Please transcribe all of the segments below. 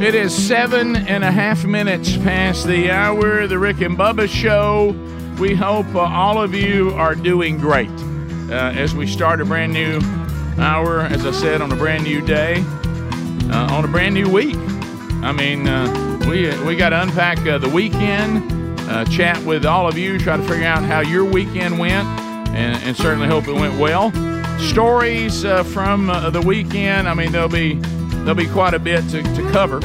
It is seven and a half minutes past the hour the Rick and Bubba show. We hope uh, all of you are doing great uh, as we start a brand new hour, as I said, on a brand new day, uh, on a brand new week. I mean, uh, we, we got to unpack uh, the weekend, uh, chat with all of you, try to figure out how your weekend went, and, and certainly hope it went well. Stories from the weekend, I mean, there'll be there'll be quite a bit to, to cover.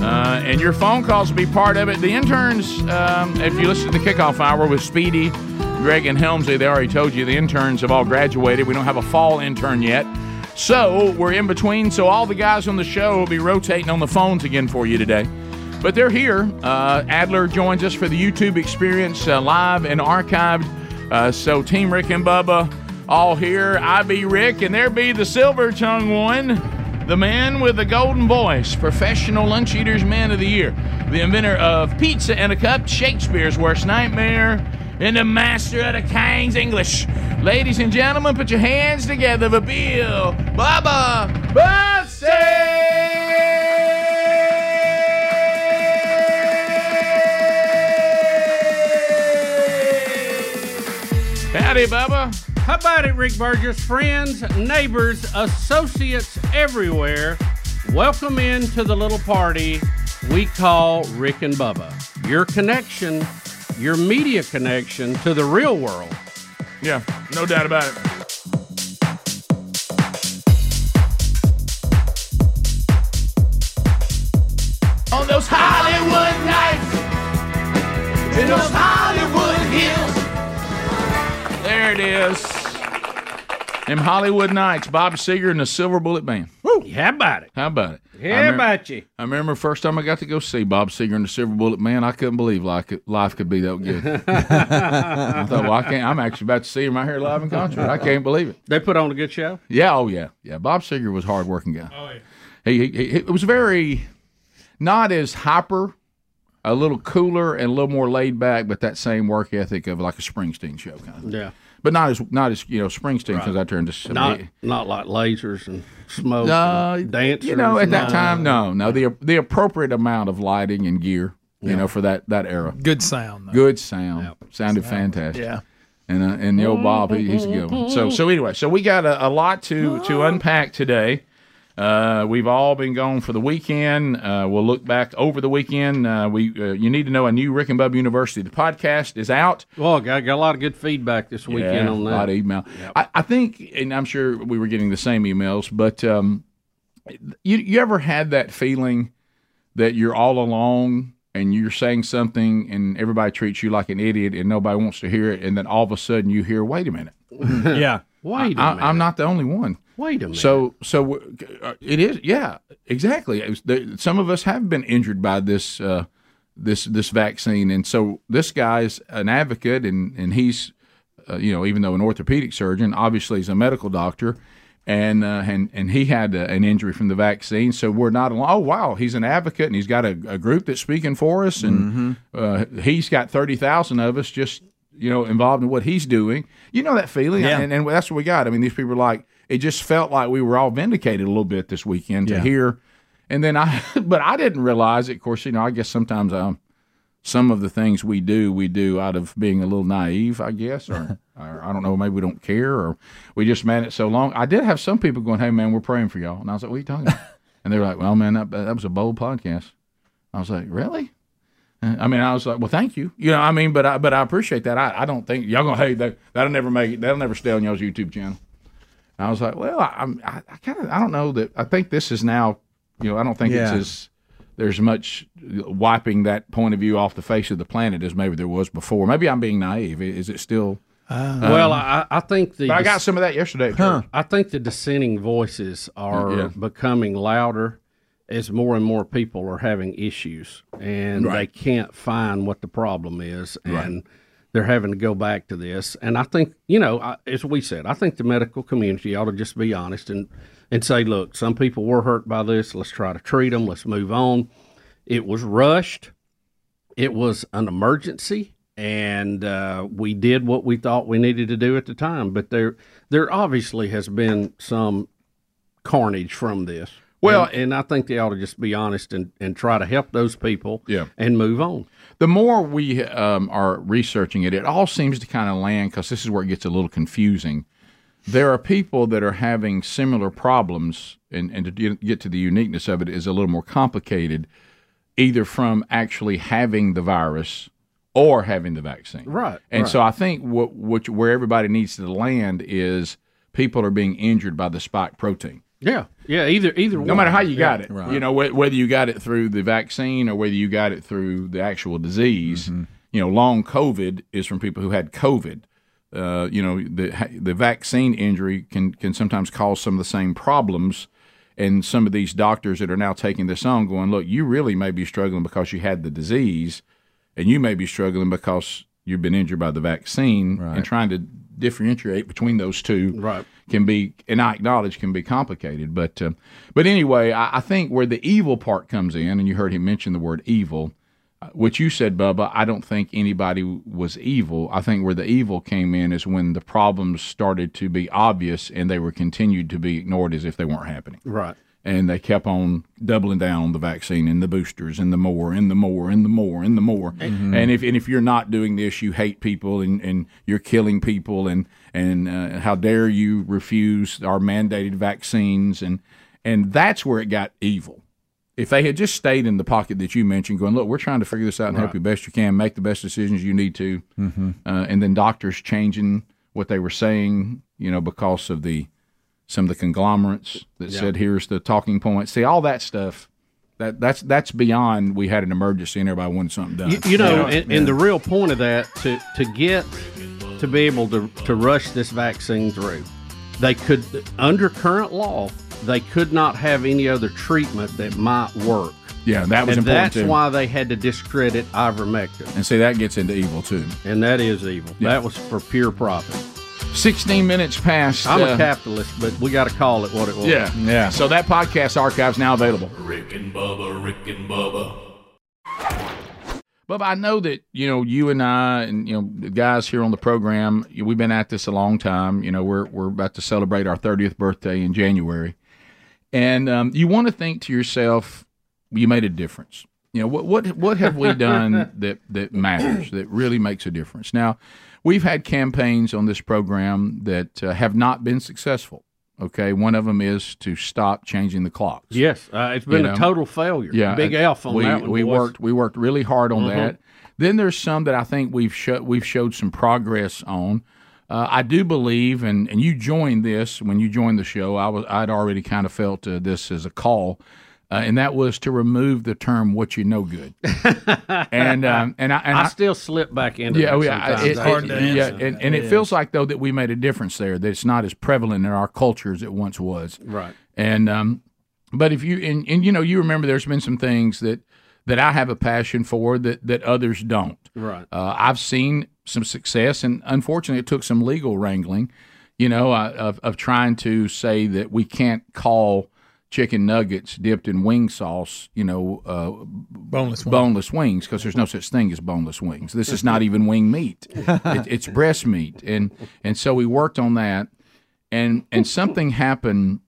Uh, and your phone calls will be part of it. The interns, um, if you listen to the kickoff hour with Speedy, Greg, and Helmsley, they already told you the interns have all graduated. We don't have a fall intern yet. So we're in between. So all the guys on the show will be rotating on the phones again for you today. But they're here. Uh, Adler joins us for the YouTube experience uh, live and archived. Uh, so Team Rick and Bubba all here. I be Rick, and there be the silver tongue one the man with the golden voice, professional lunch eaters man of the year, the inventor of pizza and a cup, Shakespeare's worst nightmare, and the master of the King's English. Ladies and gentlemen, put your hands together for Bill Bubba Bussey! Howdy, Bubba. How about it, Rick Burgess? Friends, neighbors, associates everywhere, welcome in to the little party we call Rick and Bubba. Your connection, your media connection to the real world. Yeah, no doubt about it. On those Hollywood nights, in those Hollywood hills. There it is. Them Hollywood nights, Bob Seger and the Silver Bullet Band. Woo. How about it? How about it? How about you? I remember first time I got to go see Bob Seger and the Silver Bullet Man. I couldn't believe like life could be that good. I thought, well, I can't. I'm actually about to see him out here live in concert. I can't believe it. They put on a good show. Yeah. Oh yeah. Yeah. Bob Seger was a hard working guy. Oh yeah. He, he, he it was very not as hyper, a little cooler and a little more laid back, but that same work ethic of like a Springsteen show kind of. thing. Yeah. But not as not as you know Springsteen because I turned to Not not like lasers and smoke. No, and dancers. You know, at that no. time, no, no, the the appropriate amount of lighting and gear, you Yeah. know, for that that era. Good sound. Though. Good sound, sounded fantastic. Yeah. and uh, and the old Bob, he, he's a good one. So so anyway, so we got a, a lot to to unpack today. Uh, we've all been gone for the weekend. Uh, we'll look back over the weekend. Uh, we uh, you need to know a new Rick and Bubba University. The podcast is out. Well, got, got a lot of good feedback this weekend Yeah, on that. A lot of email. I, I think, and I'm sure we were getting the same emails, but um, you you ever had that feeling that you're all alone and you're saying something and everybody treats you like an idiot and nobody wants to hear it, and then all of a sudden you hear, "Wait a minute, yeah. Wait a I, minute. I'm not the only one." Wait a minute. So, so uh, it is. Yeah, exactly. Was, some of us have been injured by this uh, this this vaccine, and so this guy's an advocate, and and he's uh, you know even though an orthopedic surgeon, obviously he's a medical doctor, and uh, and and he had uh, an injury from the vaccine. So we're not alone. Oh wow, he's an advocate, and he's got a, a group that's speaking for us, and uh, he's got thirty thousand of us just you know involved in what he's doing. You know that feeling, Yeah. and, and that's what we got. I mean, these people are like. It just felt like we were all vindicated a little bit this weekend to Yeah. hear, and then I, but I didn't realize it. Of course, you know, I guess sometimes um, some of the things we do, we do out of being a little naive, I guess, or, or I don't know, maybe we don't care, or we just man it so long. I did have some people going, "Hey, man, we're praying for y'all," and I was like, "What are you talking about?" and they were like, "Well, man, that, that was a bold podcast." I was like, "Really?" Uh, I mean, I was like, "Well, thank you." You know, I mean, but I but I appreciate that. I, I don't think y'all gonna hey that that'll never make it. That'll never stay on y'all's YouTube channel. And I was like, "Well, I, I'm I, I kind of I don't know that. I think this is now, you know, I don't think Yeah. it's as there's much wiping that point of view off the face of the planet as maybe there was before. Maybe I'm being naive. Is it still? well, I, I think the I got some of that yesterday. At church. I think the dissenting voices are Yeah. becoming louder as more and more people are having issues and Right. they can't find what the problem is and they're having to go back to this. And i think you know I, as we said i think the medical community ought to just be honest and and say look some people were hurt by this. Let's try to treat them. Let's move on. It was rushed. It was an emergency. And uh, we did what we thought we needed to do at the time. But there there obviously has been some carnage from this Well- and, and i think they ought to just be honest and, and try to help those people Yeah. and move on the more we um, are researching it, it all seems to kind of land because this is where it gets a little confusing. There are people that are having similar problems, and, and to get to the uniqueness of it is a little more complicated, either from actually having the virus or having the vaccine. Right, And right. so I think what, what where everybody needs to land is people are being injured by the spike protein. Yeah yeah either either No matter how you got it, right. you know, wh- whether you got it through the vaccine or whether you got it through the actual disease. You know, long COVID is from people who had COVID. Uh, you know, the the vaccine injury can can sometimes cause some of the same problems. And some of these doctors that are now taking this on, going, look, you really may be struggling because you had the disease, and you may be struggling because you've been injured by the vaccine, and trying to differentiate between those two Right. can be, and I acknowledge can be complicated. But uh, but anyway, I, I think where the evil part comes in, and you heard him mention the word evil, uh, which you said, Bubba. I don't think anybody was evil. I think where the evil came in is when the problems started to be obvious and they were continued to be ignored as if they weren't happening right and they kept on doubling down on the vaccine and the boosters and the more and the more and the more and the more. And if and if you're not doing this, you hate people and, and you're killing people and and uh, how dare you refuse our mandated vaccines. And and that's where it got evil. If they had just stayed in the pocket that you mentioned, going, look, we're trying to figure this out and help you best you can, make the best decisions you need to, uh, and then doctors changing what they were saying, you know, because of the some of the conglomerates that said here's the talking points. See all that stuff. That that's that's beyond. We had an emergency and everybody wanted something done. You, you know, and, and the real point of that to to get to be able to to rush this vaccine through, they could under current law they could not have any other treatment that might work, yeah, that was and important that's too. why they had to discredit ivermectin, and see that gets into evil too. and that is evil. That was for pure profit. Sixteen minutes past. I'm uh, a capitalist, but we got to call it what it was. Yeah, yeah. So that podcast archive's now available. Rick and Bubba, Rick and Bubba. But I know that you know you and I and you know the guys here on the program. We've been at this a long time. You know we're we're about to celebrate our thirtieth birthday in January, and um, you want to think to yourself, you made a difference. You know what what what have we done that that matters that really makes a difference? Now, we've had campaigns on this program that uh, have not been successful. Okay, one of them is to stop changing the clocks. Yes, uh, it's been You know? a total failure. Yeah, big and F on we, that one. We boys. Mm-hmm. worked we worked really hard on that. Then there's some that I think we've sho- we've showed some progress on. Uh, I do believe, and, and you joined this when you joined the show. I was I'd already kind of felt uh, this as a call, uh, and that was to remove the term "what you know good." and um, and I and I, I, still slip back into yeah, oh, yeah, sometimes. it, I- it- yeah, and, and it feels like though that we made a difference there. That it's not as prevalent in our culture as it once was. Right. And um, but if you and, and you know you remember there's been some things that that I have a passion for that that others don't. Right. Uh, I've seen some success, and unfortunately, it took some legal wrangling. You know, uh, of of trying to say that we can't call chicken nuggets dipped in wing sauce, you know, uh, Boneless one. boneless wings because there's no such thing as boneless wings. This is not even wing meat; it, it's breast meat, and and so we worked on that, and and something happened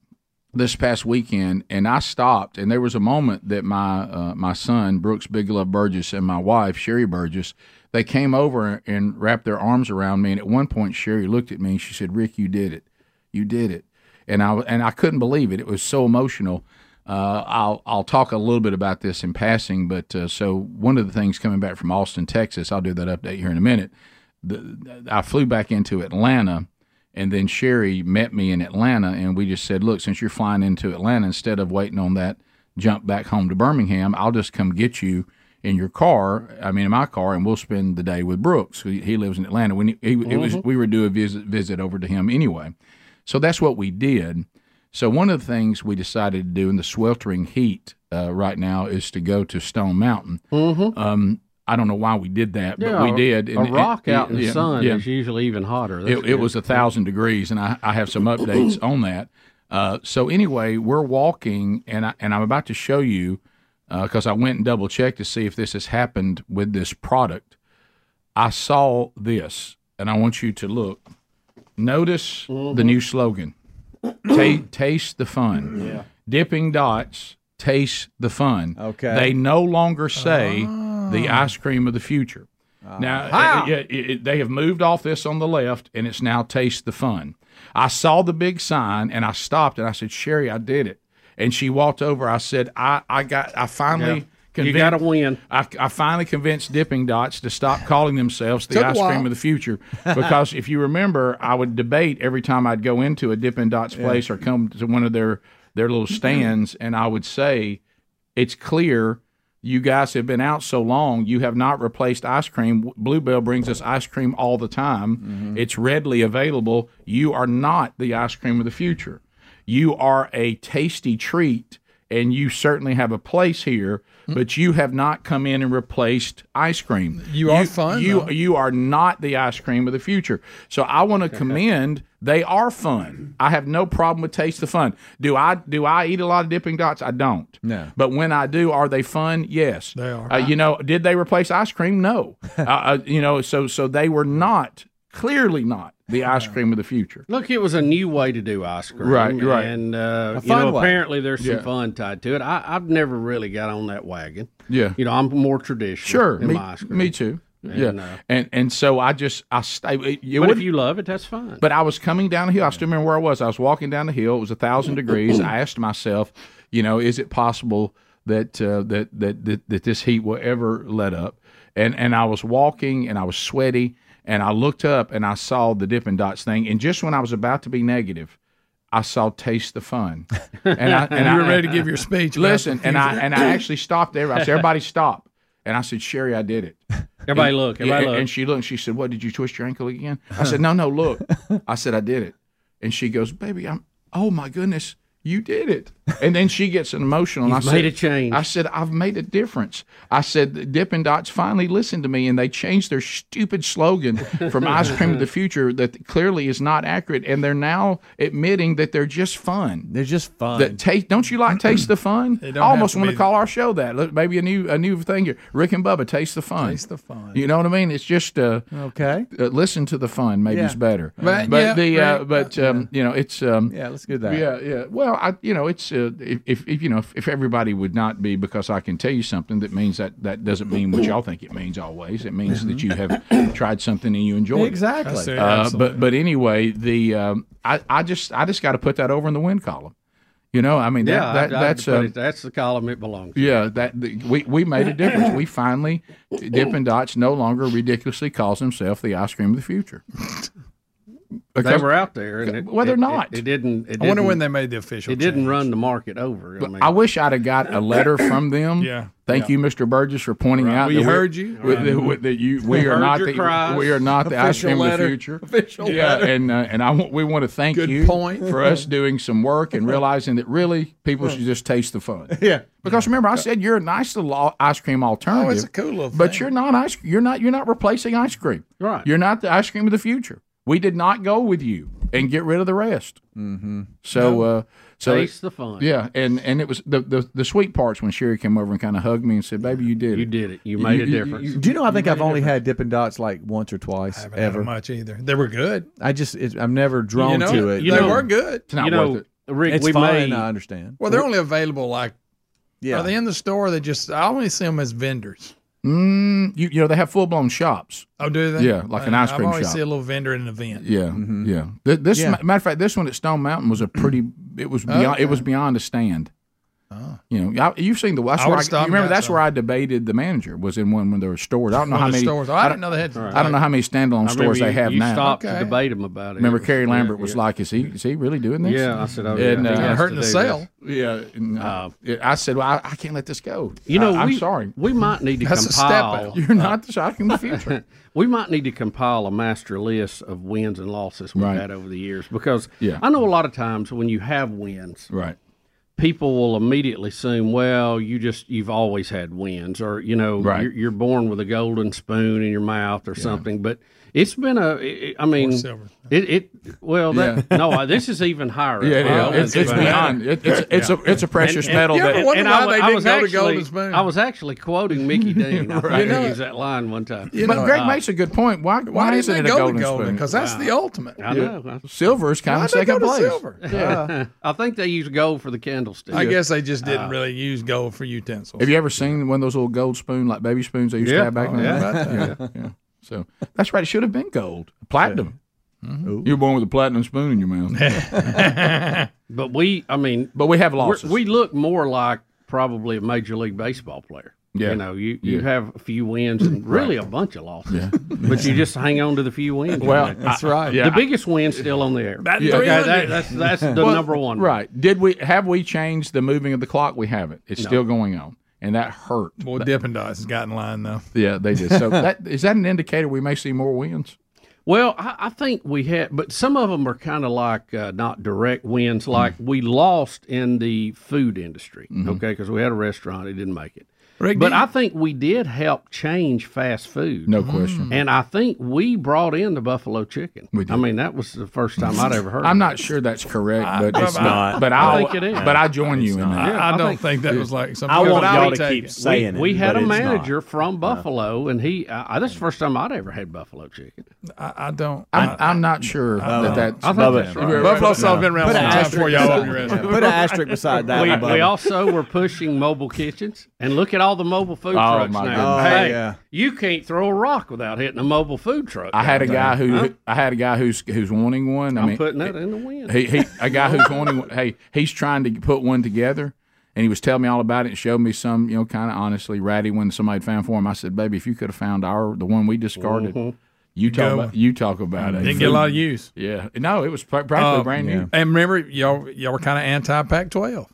this past weekend, and I stopped, and there was a moment that my uh, my son Brooks Bigelow Burgess and my wife Sherry Burgess they came over and wrapped their arms around me, and at one point Sherry looked at me and she said, "Rick, you did it, you did it," and I and I couldn't believe it. It was so emotional. Uh, I'll I'll talk a little bit about this in passing, but uh, so one of the things coming back from Austin, Texas, I'll do that update here in a minute. The, I flew back into Atlanta, and then Sherry met me in Atlanta, and we just said, "Look, since you're flying into Atlanta, instead of waiting on that jump back home to Birmingham, I'll just come get you in your car. I mean, in my car, and we'll spend the day with Brooks. He, he lives in Atlanta. We he, it was we were due a visit visit over to him anyway, so that's what we did." So one of the things we decided to do in the sweltering heat uh, right now is to go to Stone Mountain. Mm-hmm. Um, I don't know why we did that, but we did. A And- rock and- out in the yeah, sun yeah. is usually even hotter. It, it was a thousand degrees, and I, I have some updates on that. Uh, so anyway, we're walking, and I, and I'm about to show you because I went and double checked to see if this has happened with this product. I saw this, and I want you to look. Notice the new slogan: Ta- "Taste the fun." Yeah. Dippin' Dots, taste the fun. Okay. They no longer say the ice cream of the future. Now, uh, yeah, it, it- they have moved off this on the left, and it's now taste the fun. I saw the big sign, and I stopped, and I said, "Sherry, I did it." And she walked over. I said, "I, I got, I finally." You convinced- got to win. I, I finally convinced Dippin' Dots to stop calling themselves the ice cream of the future because if you remember, I would debate every time I'd go into a Dippin' Dots place or come to one of their their little stands, and I would say, "It's clear." You guys have been out so long, you have not replaced ice cream. Blue Bell brings us ice cream all the time. Mm-hmm. It's readily available. You are not the ice cream of the future. You are a tasty treat, and you certainly have a place here, but you have not come in and replaced ice cream. You are fun, You though. you are not the ice cream of the future. So I want to commend. They are fun. I have no problem with taste the fun. Do I do I eat a lot of Dippin' Dots? I don't. No. But when I do, are they fun? Yes. They are. Uh, you know, did they replace ice cream? No. uh, uh, you know, so so they were not clearly not the ice cream of the future. Look, it was a new way to do ice cream. Right, right. And, uh, you know, way. apparently there's some Yeah. fun tied to it. I, I've never really got on that wagon. Yeah. You know, I'm more traditional. Sure. in Me, my ice cream. me too. yeah. And, uh, and and so I just I stay. It But if you love it, that's fine. But I was coming down the hill. I still remember where I was. I was walking down the hill. It was a thousand degrees. I asked myself, you know, is it possible that uh, that, that that that this heat will ever let up? And and I was walking and I was sweaty and I looked up and I saw the Dippin' Dots thing. And just when I was about to be negative, I saw Taste the Fun. And I and you were I, ready to give your speech. Listen, and I and I actually stopped there. I said, everybody stop. And I said, Sherry, I did it. everybody look. Everybody and, look. and she looked and she said, What, did you twist your ankle again? I said, No, no, look. I said, I did it. And she goes, Baby, I'm, oh my goodness, you did it. And then she gets emotional. and You've I made said, a change. I said, I've made a difference. I said, Dippin' Dots finally listened to me and they changed their stupid slogan from ice cream of the future that clearly is not accurate. And they're now admitting that they're just fun. They're just fun. That taste, don't you like taste the fun? I almost to want to call our show that. Look, Maybe a new a new thing here. Rick and Bubba, taste the fun. Taste the fun. You know what I mean? It's just uh, okay. uh, listen to the fun. Maybe Yeah. it's better. But, but yeah, the uh, right. but um, you know it's um, Yeah, let's do that. yeah yeah. Well, I you know it's uh, if, if if you know if, if everybody would not be because I can tell you something that means that that doesn't mean what y'all think it means always. It means that you have tried something and you enjoyed it. Exactly. Uh, but but anyway, the um, I I just I just got to put that over in the win column. You know, I mean that, yeah, that I, that's I, uh, that's the column it belongs. to. yeah, that the, we we made a difference. we finally Dippin' Dots no longer ridiculously calls himself the ice cream of the future. They were out there, and it, Well, they're it- not. It, it didn't. It I wonder didn't- when they made the official. It didn't run the market over. I, mean, I wish I'd have got a letter from them. Yeah. Thank you, Mr. Burgess, for pointing out. We that we're- heard you. with- that- with- that you we are not the cries. we are not the ice Official cream of letter. the future. Official yeah, letter. and uh, and I want we want to thank Good you point. for us doing some work and realizing that really people should just taste the fun. Yeah. Because remember, I said you're a nice little ice cream alternative. Oh, it's a cool little But thing. you're not ice. You're not. You're not replacing ice cream. Right. You're not the ice cream of the future. We did not go with you and get rid of the rest. Mm-hmm. So, uh, so taste the fun. yeah, and and it was the, the the sweet parts when Sherry came over and kind of hugged me and said, "Baby, you did You it. did it. You made You- a you- difference. Do you know? I think I've only had Dippin' Dots like once or twice I haven't had ever. much either. They were good. I just it, I'm never drawn you know, to it. you they know- were good. It's not you know, worth it." Rick, it's we fine. made I understand. Well, they're only available like. Yeah. Are they in the store? They just. I only see them as vendors. Mm, you, you know, they have full blown shops. Oh, do they? Yeah, like an ice cream I always shop. see a little vendor at an event. Yeah, yeah. Th- This Yeah. ma- matter of fact, this one at Stone Mountain was a pretty. It was beyond. It was beyond a stand. You know, I, you've seen the. That's I where I, would've stopped you remember that's where I debated the manager was in one when there were stores. I don't know how many stores. Oh, I didn't know they had. I don't know how many standalone I stores you, they have you now. stopped Okay. to debate him about it. Remember, Kerry Yeah, Lambert was yeah. like, "Is he is he really doing this?" Yeah, I said, oh, And, yeah. uh, he hurting the sale. this. Yeah, and, uh, I said, "Well, I, I can't let this go." You know, I, am we, sorry. We might need to That's a step compile. You're not the shocking the future. we might need to compile a master list of wins and losses we've Right. had over the years because I know a lot of times when you have wins, right. People will immediately assume, well, you just you've always had wins, or you know, Right. you're, you're born with a golden spoon in your mouth or something. But it's been a, it- I mean, silver. it, it well, that, no, I- this is even higher. Yeah, yeah. Golden It's, it's beyond. It, it's it's a it's a precious metal. you ever that, wonder And why I, they I didn't was go to actually, Golden Spoon? I was actually quoting Mickey Dean. I think You know- he used that line one time. You but know, Greg uh, makes a good point. Why why, why didn't isn't they it a go golden, to golden? spoon? Because that's the ultimate. I know. Silver is kind Why'd of they second go to place. silver? I think they use gold for the candlestick. I guess they just didn't really use gold for utensils. Have you ever seen one of those little gold spoon, like baby spoons they used to have back Oh, then? yeah. yeah, yeah. So that's right. It should have been gold, platinum. Mm-hmm. You were born with a platinum spoon in your mouth. But we, I mean, but we have we're- losses. we look more like probably a major league baseball player. Yeah. You know, you, you Yeah. have a few wins and really a bunch of losses. yeah. but you just hang on to the few wins. well, That's I- right. Yeah, the biggest win's still on the air. Batting Yeah. Okay, that, that's that's the Well, number one. Right? Did we have we changed the moving of the clock? We haven't. It's still going on, and that hurt. Boy, Dippin' Dots has got in line though. Yeah, they did. So that is that an indicator we may see more wins? Well, I, I think we had, but some of them are kind of like uh, not direct wins. Like we lost in the food industry, okay, because we had a restaurant, it didn't make it. Rick, But I think we did help change fast food. No question. And I think we brought in the buffalo chicken. We did. I mean, that was the first time I'd ever heard. Of it. I'm not sure that's correct, but It's not. But I I think it is. But I join you in that. I, I I don't think- think, that was like something. I want y'all to take keep it. saying we it. had a it's not. manager from Buffalo, and he. I, that's the first time I'd ever had buffalo chicken. I, I don't. I'm, I'm not sure that that's. I think that's right. Buffalo sauce been around Put long an time asterisk before y'all beside- opened your restaurant. Put an asterisk beside that. We, one, we Bubba. also were pushing mobile kitchens, and look at all the mobile food Oh, trucks my now. goodness. Oh, hey, yeah. you can't throw a rock without hitting a mobile food truck. I had a guy who Huh? I had a guy who's who's wanting one. I I'm mean, putting that in the wind. he, he a guy who's wanting. one- Hey, he's trying to put one together, and he was telling me all about it and showed me some, you know, kind of honestly ratty one somebody had found for him. I said, "Baby, if you could have found our the one we discarded, you talk Go. about you talk about it." Didn't get a lot of use. Yeah, no, it was pr- practically Uh, brand new. And remember, y'all y'all were kind of anti Pac-12.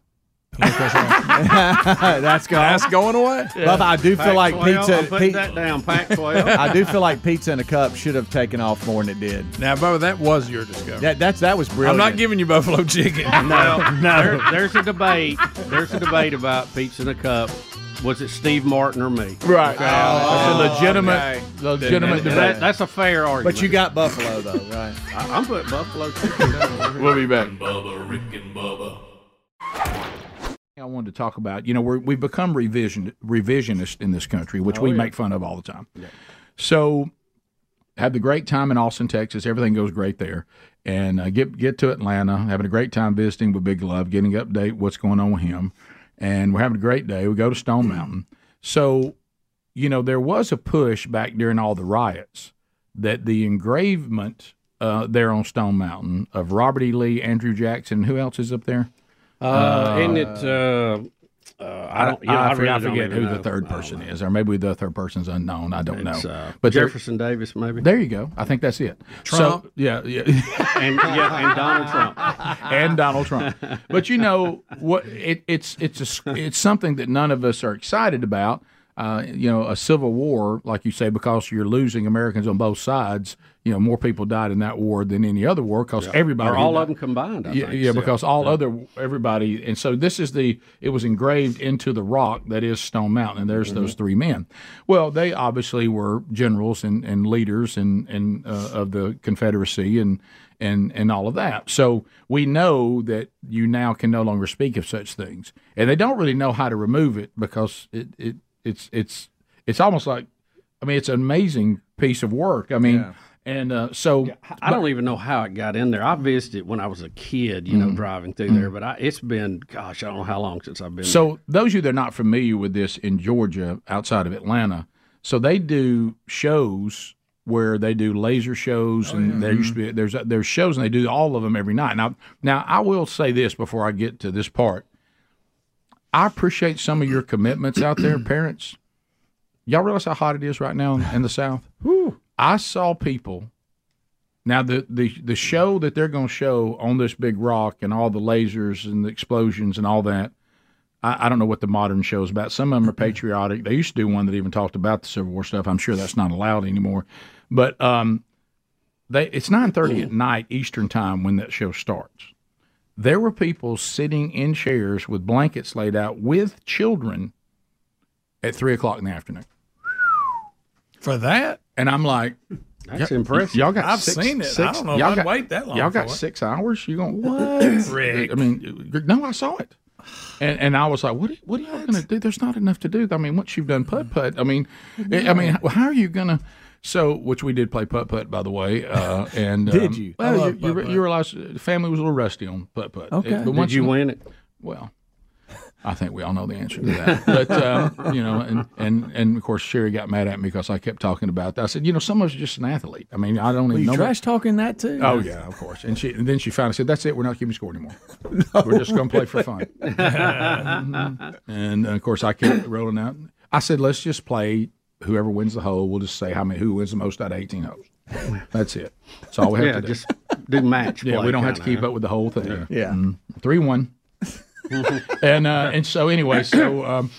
That's gone. That's going away. Bubba, I do feel like Pac-12, pizza. I'm putting pi- that down. Pac-12. I do feel like pizza in a cup should have taken off more than it did. Now, Bubba, that was your discovery. That that's that was brilliant. I'm not giving you buffalo chicken. No, there, there's a debate. There's a debate about pizza in a cup. Was it Steve Martin or me? Right, it's oh, a legitimate, okay. legitimate debate. that, that's a fair argument. But you got Buffalo though, right? I, I'm putting buffalo chicken down. we'll be back. Bubba, Rick and Bubba. I wanted to talk about. You know, we're, we've become revision revisionist in this country, which we make fun of all the time. So, had the great time in Austin, Texas. Everything goes great there, and uh, get get to Atlanta, having a great time visiting with Big Love, getting update what's going on with him, and we're having a great day. We go to Stone Mountain. So, you know, there was a push back during all the riots that the engravement uh, there on Stone Mountain of Robert E. Lee, Andrew Jackson, who else is up there? Uh, isn't it? Uh, uh, I don't. You know, I, I, forget, really I don't forget even who the third person is, or maybe the third person's unknown. I don't It's, know. uh, but there- Jefferson Davis, maybe, there you go. I think that's it. Trump. So, yeah, yeah, and yeah, and Donald Trump. and Donald Trump. But you know what? It, it's it's a, it's something that none of us are excited about. Uh, you know, a civil war, like you say, because you're losing Americans on both sides. You know, more people died in that war than any other war because everybody Or all died. of them combined. I Yeah, think, yeah, still. because all other everybody, and so this is the it was engraved into the rock that is Stone Mountain, and there's those three men. Well, they obviously were generals and, and leaders and and uh, of the Confederacy and and and all of that. So we know that you now can no longer speak of such things, and they don't really know how to remove it because it, it it's it's it's almost like I mean it's an amazing piece of work. I mean. And uh, so, I don't even know how it got in there. I visited when I was a kid, you Mm-hmm. know, driving through there. But I, it's been, gosh, I don't know how long since I've been. there. So those of you that are not familiar with this in Georgia, outside of Atlanta, so they do shows where they do laser shows, and there used to be there's there's shows, and they do all of them every night. Now, now I will say this before I get to this part. I appreciate some of your commitments out there, parents. Y'all realize how hot it is right now in, in the South? I saw people. Now the the the show that they're going to show on this big rock and all the lasers and the explosions and all that. I, I don't know what the modern show is about. Some of them are patriotic. They used to do one that even talked about the Civil War stuff. I'm sure that's not allowed anymore. But um, they it's nine thirty at night Eastern time when that show starts. There were people sitting in chairs with blankets laid out with children at three o'clock in the afternoon, For that, and I'm like, That's y- impressive. Y'all got I've six- seen it. I don't know y'all I'd got- wait that long Y'all got for it. six hours. You going what? Rick. I mean, no, I saw it, and and I was like, what? Are, what are y'all going to do? There's not enough to do. I mean, once you've done putt putt, I mean, I mean, how are you going to? So, which we did play putt putt, by the way. Uh, and Did um, you? I Well, you, love you, putt-putt. you realize the family was a little rusty on putt putt. Okay. But Did once you win it? well, I think we all know the answer to that. But um, you know, and, and and of course Sherry got mad at me because I kept talking about that. I said, you know, some of just an athlete. I mean, I don't even you know. trash talking that too? Oh yeah, of course. And she and then she finally said, "That's it. We're not keeping score anymore. We're just going to play for fun." and uh, of course, I kept rolling out. I said, "Let's just play. Whoever wins the hole, we'll just say how many who wins the most out of eighteen holes. That's it. That's all we have Yeah, to do. just do match. Yeah, we don't have to keep up with the whole thing. Yeah. Mm, three one. and uh, and so anyway, so um,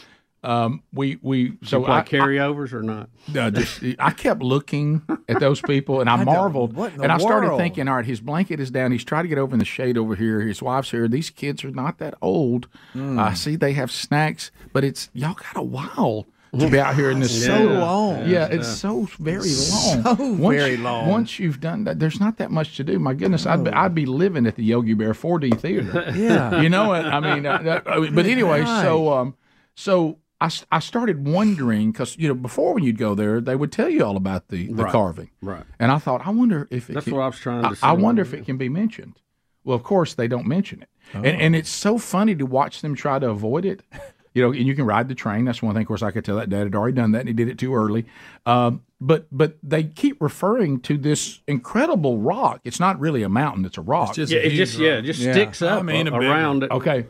um, we we so Play I, carryovers or not? uh, just, I kept looking at those people and I, marveled. what in the and I started world? thinking, all right, his blanket is down. He's trying to get over in the shade over here. His wife's here. These kids are not that old. Hmm. I see they have snacks, but it's y'all got a while to be out here in this. So long. Yeah, it's so very long. So once, very long. Once you've done that, there's not that much to do. My goodness, I'd be, I'd be living at the Yogi Bear 4D theater. Yeah. you know what I mean? Uh, I but anyway, so um, so I, I started wondering because you know before when you'd go there, they would tell you all about the, the Right. carving, Right. and I thought, I wonder if it That's can, what I was trying to I. I wonder if it can be mentioned. Well, of course they don't mention it, and and it's so funny to watch them try to avoid it. You know, and you can ride the train. That's one thing. Of course, I could tell that dad had already done that, and he did it too early. Um, but but they keep referring to this incredible rock. It's not really a mountain; it's a rock. just Yeah, a it huge just yeah, rock. it just Yeah. sticks I up mean, a- a around it. okay, mean,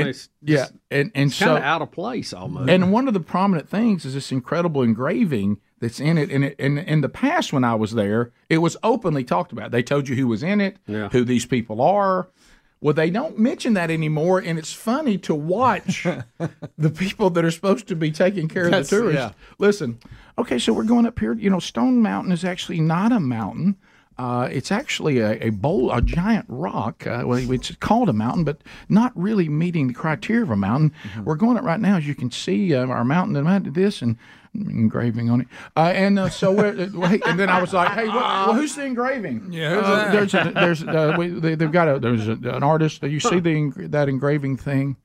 and it's yeah, and and Kind so out of place almost. and one of the prominent things is this incredible engraving that's in it. And it, in, in the past, when I was there, it was openly talked about. They told you who was in it, Yeah. who these people are. Well, they don't mention that anymore, and it's funny to watch the people that are supposed to be taking care of the tourists. yeah. Listen, okay, so we're going up here. You know, Stone Mountain is actually not a mountain. Uh, it's actually a, a bowl, a giant rock. Uh, well, it's called a mountain, but not really meeting the criteria of a mountain. We're going up right now, as you can see, uh, our mountain and this and engraving on it. Uh, and uh, so, we're, uh, and then I was like, "Hey, what, well, who's the engraving?" Yeah, who's Uh, that? there's a, there's uh, we, they, they've got a there's a, an artist. You see the that engraving thing.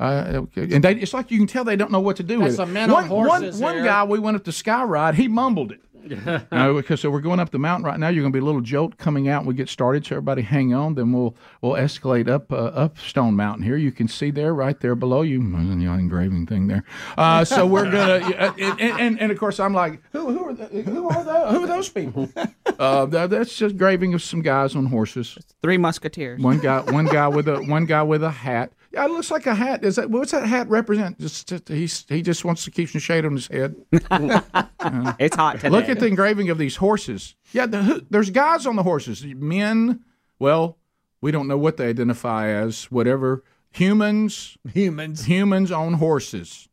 Uh, and they, it's like you can tell they don't know what to do with it. the men on one, one- horses one here. guy, we went up the sky ride. He mumbled it. because so we're going up the mountain right now. You're going to be a little jolt coming out. when We get started, so everybody hang on. Then we'll we'll escalate up uh, up Stone Mountain here. You can see there, right there below you, mm, the engraving thing there. Uh, so we're gonna, and, and, and of course I'm like, who who are the, who are the, who are those people? Uh, that's just graving of some guys on horses. Three Musketeers. One guy, one guy with a one guy with a hat. Yeah, it looks like a hat. Is that what's that hat represent? Just, just he's he just wants to keep some shade on his head. It's hot today. Look at the engraving of these horses. Yeah, the, there's guys on the horses. Men. Well, we don't know what they identify as. Whatever. Humans. Humans. Humans on horses.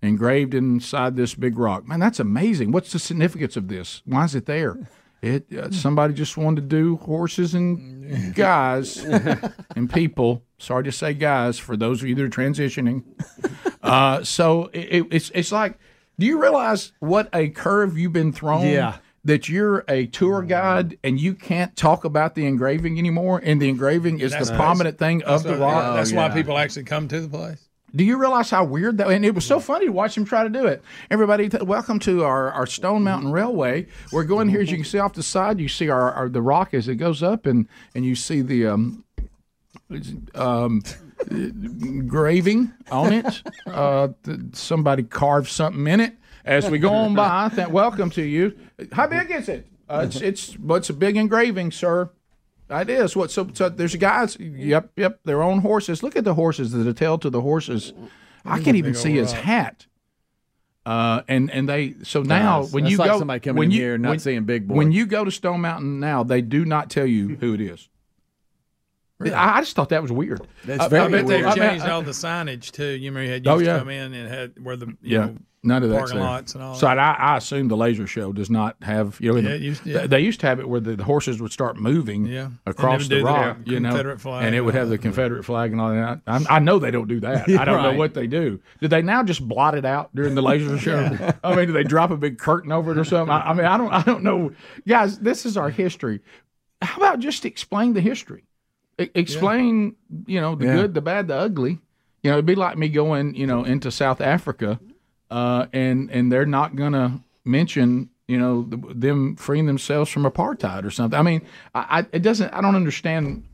Engraved inside this big rock. Man, that's amazing. What's the significance of this? Why is it there? It uh, somebody just wanted to do horses and guys and people. Sorry to say guys for those of you that are transitioning. Uh, so it, it's it's like, do you realize what a curve you've been thrown? Yeah. That you're a tour guide and you can't talk about the engraving anymore, and the engraving is That's the nice. prominent thing of That's, the why, rock. that's why people actually come to the place. Do you realize how weird that? And it was so funny to watch him try to do it. Everybody, t- welcome to our, our Stone Mountain Railway. We're going here, as you can see off the side. You see our, our the rock as it goes up, and and you see the um, um, engraving on it. Uh, somebody carved something in it. As we go on by, I think, welcome to you. How big is it? Uh, it's it's well, it's a big engraving, sir. It is. What? So, so there's guys. Yep, yep. Their own horses. Look at the horses. The detail to the horses. I can't even see his hat. Uh, and and they so now when That's you like go somebody coming when in you, here not when, seeing Big Boy. when you go to Stone Mountain now, they do not tell you who it is. I, I just thought that was weird. That's I- very I bet they've I mean, changed all the signage too. You remember you had Oh, used yeah. to come in and had where the you Yeah, know, none of that. parking lots and all So that. I, I assume the laser show does not have you know. Yeah, the- used- th- yeah. They used to have it where the, the horses would start moving Yeah. Across the would the rock, you know, Confederate flag and it would have the. Confederate flag and all that. I, I know they don't do that. I don't know what they do. Did they now just blot it out during the laser show? I mean, do they drop a big curtain over it or something? I, I mean, I don't, I don't know, guys. This is our history. How about just explain the history? E- explain, you know, the Yeah. good, the bad, the ugly. You know, it'd be like me going, you know, into South Africa, uh, and and they're not gonna mention, you know, the, them freeing themselves from apartheid or something. I mean, I, I it doesn't. I don't understand.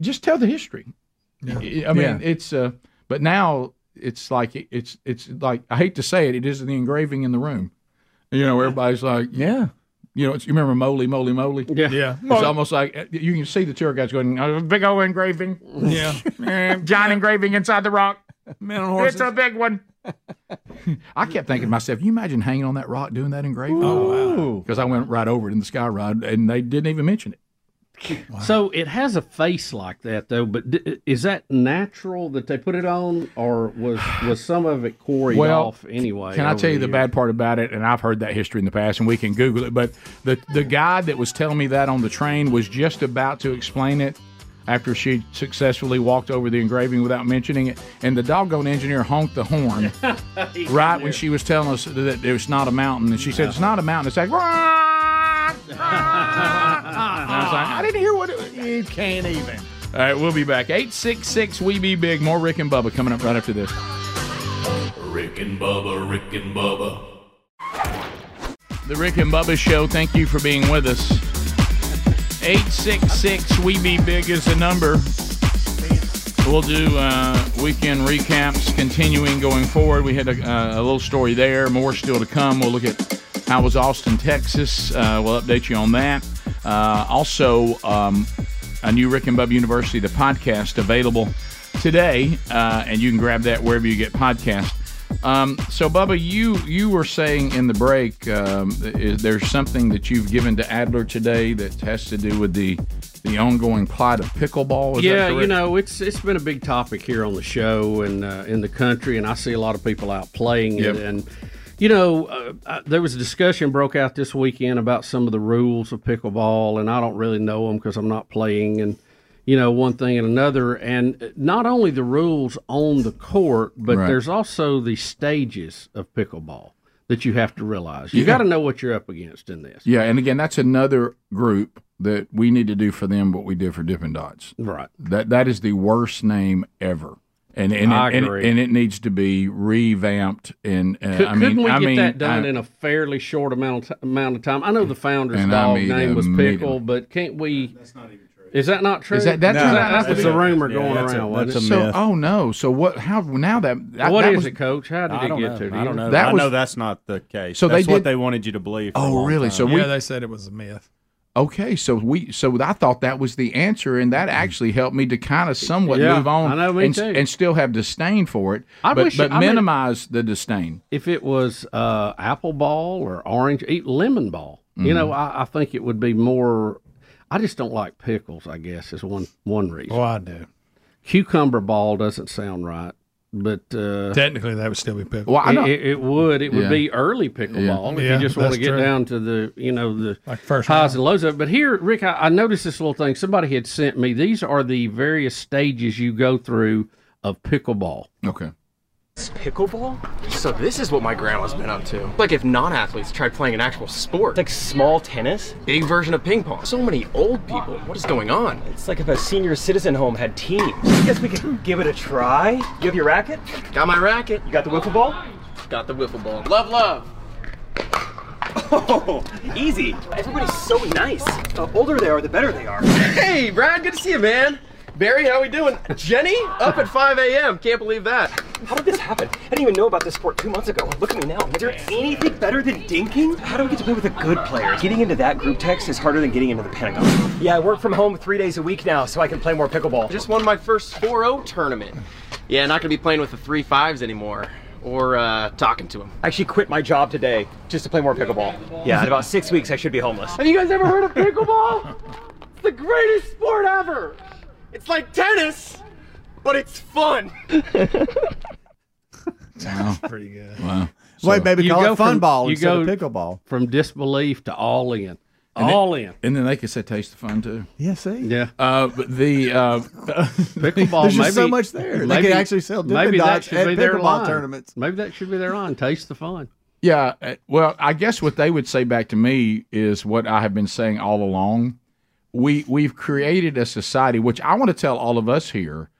Just tell the history. I I mean, Yeah. it's. Uh, but now it's like it's it's like I hate to say it. It is the engraving in the room. You know, everybody's like, yeah. you know, it's, you remember Moly, Moly, Moly. Yeah. Yeah, It's almost like uh, you can see the tour guides going, oh, big old engraving, yeah. Eh, giant engraving inside the rock. Men on horses. It's a big one. I kept thinking to myself, you imagine hanging on that rock doing that engraving? Oh, Because I went right over it in the sky ride, and they didn't even mention it. So it has a face like that, though. But d- is that natural that they put it on, or was was some of it quarried Well, off anyway? Can I tell you the years? bad part about it? And I've heard that history in the past, and we can Google it. But the the guy that was telling me that on the train was just about to explain it after she successfully walked over the engraving without mentioning it, and the doggone engineer honked the horn right when she was telling us that it was not a mountain, and she said it's not a mountain. It's like. "Rock, rock." And I was like, I didn't hear what it. You can't even. All right, we'll be back. Eight six six. We be big. More Rick and Bubba coming up right after this. Rick and Bubba, Rick and Bubba. The Rick and Bubba Show. Thank you for being with us. 866 We Be Big is the number. We'll do uh, weekend recaps continuing going forward. We had a, uh, a little story there. More still to come. We'll look at how was Austin, Texas. Uh, we'll update you on that. Uh, also, um, a new Rick and Bubba University, the podcast, available today, uh, and you can grab that wherever you get podcasts. Um, so, Bubba, you you were saying in the break, um, is there something that you've given to Adler today that has to do with the the ongoing plight of pickleball? Is that yeah, you know, it's it's been a big topic here on the show and uh, in the country, and I see a lot of people out playing Yep. it. And you know, uh, uh, there was a discussion broke out this weekend about some of the rules of pickleball, and I don't really know them because I'm not playing. And you know, one thing and another, and not only the rules on the court, but Right. there's also the stages of pickleball that you have to realize. You Yeah. got to know what you're up against in this. Yeah, and again, that's another group that we need to do for them what we did for Dippin' Dots. Right. That that is the worst name ever, and and, I it, and, and it needs to be revamped. And uh, Could, I mean, couldn't we I get mean, that done I- in a fairly short amount of, t- amount of time? I know the founder's And I dog mean, name was Pickle, but can't we? That's not even true. Is that not true? Is that- that's- No, that, that was that's the a- rumor yeah, going that's a- around. that's a it? so. myth. Oh no! So what? How now that, that what that is was, it, Coach? How did I it get know. to? do I don't know. That I was- know that's not the case. So they that's what did- they wanted you to believe. Oh really? time. So yeah, we they said it was a myth. okay. So we so I thought that was the answer, and that actually helped me to kind of somewhat Yeah, move on I know, me and, too. and still have disdain for it, I but wish- but I mean- minimize the disdain. If it was uh, apple ball or orange, eat lemon ball. Mm-hmm. You know, I, I think it would be more. I just don't like pickles. I guess is one one reason. Oh, I do. Cucumber ball doesn't sound right, but uh, Technically, that would still be pickle. Well, I it, know. it, it would. It would Yeah. be early pickleball if Yeah, you just want to get true. down to the you know the Like first highs round. and lows of it. But here, Rick, I, I noticed this little thing. Somebody had sent me. These are the various stages you go through of pickleball. okay. Pickleball? So this is what my grandma's been up to. Like if non-athletes tried playing an actual sport. It's like small tennis, big version of ping pong. So many old people. What is going on? It's like if a senior citizen home had teams. I guess we could give it a try. You have your racket? Got my racket. You got the wiffle ball? Got the wiffle ball. Love, love. Oh, easy. Everybody's so nice. The older they are, the better they are. Hey, Brad, good to see you, man. Barry, how we doing? Jenny, up at 5 a.m. Can't believe that. How did this happen? I didn't even know about this sport two months ago. Look at me now. Is there anything better than dinking? How do we get to play with a good player? Getting into that group text is harder than getting into the Pentagon. Yeah, I work from home three days a week now, so I can play more pickleball. Just won my first 4-0 tournament. Yeah, not gonna be playing with the three fives anymore. Or uh, talking to him. I actually quit my job today just to play more pickleball. Yeah, in about six weeks I should be homeless. Have you guys ever heard of pickleball? it's the greatest sport ever. It's like tennis, but it's fun. Pretty good. Wow. Wait, maybe You call it fun from- ball you instead of go- pickleball. From disbelief to all in. And it- all in. And then they could say taste the fun too. Yeah, see, Yeah. Uh, but the uh, Pickleball. there's just maybe, so much there. They maybe- could actually sell Dippin' maybe that Dots should at be their pickleball line. tournaments. Maybe that should be their line. Taste the fun. Yeah, uh, well, I guess what they would say back to me is what I have been saying all along. We we've created a society which I want to tell all of us here,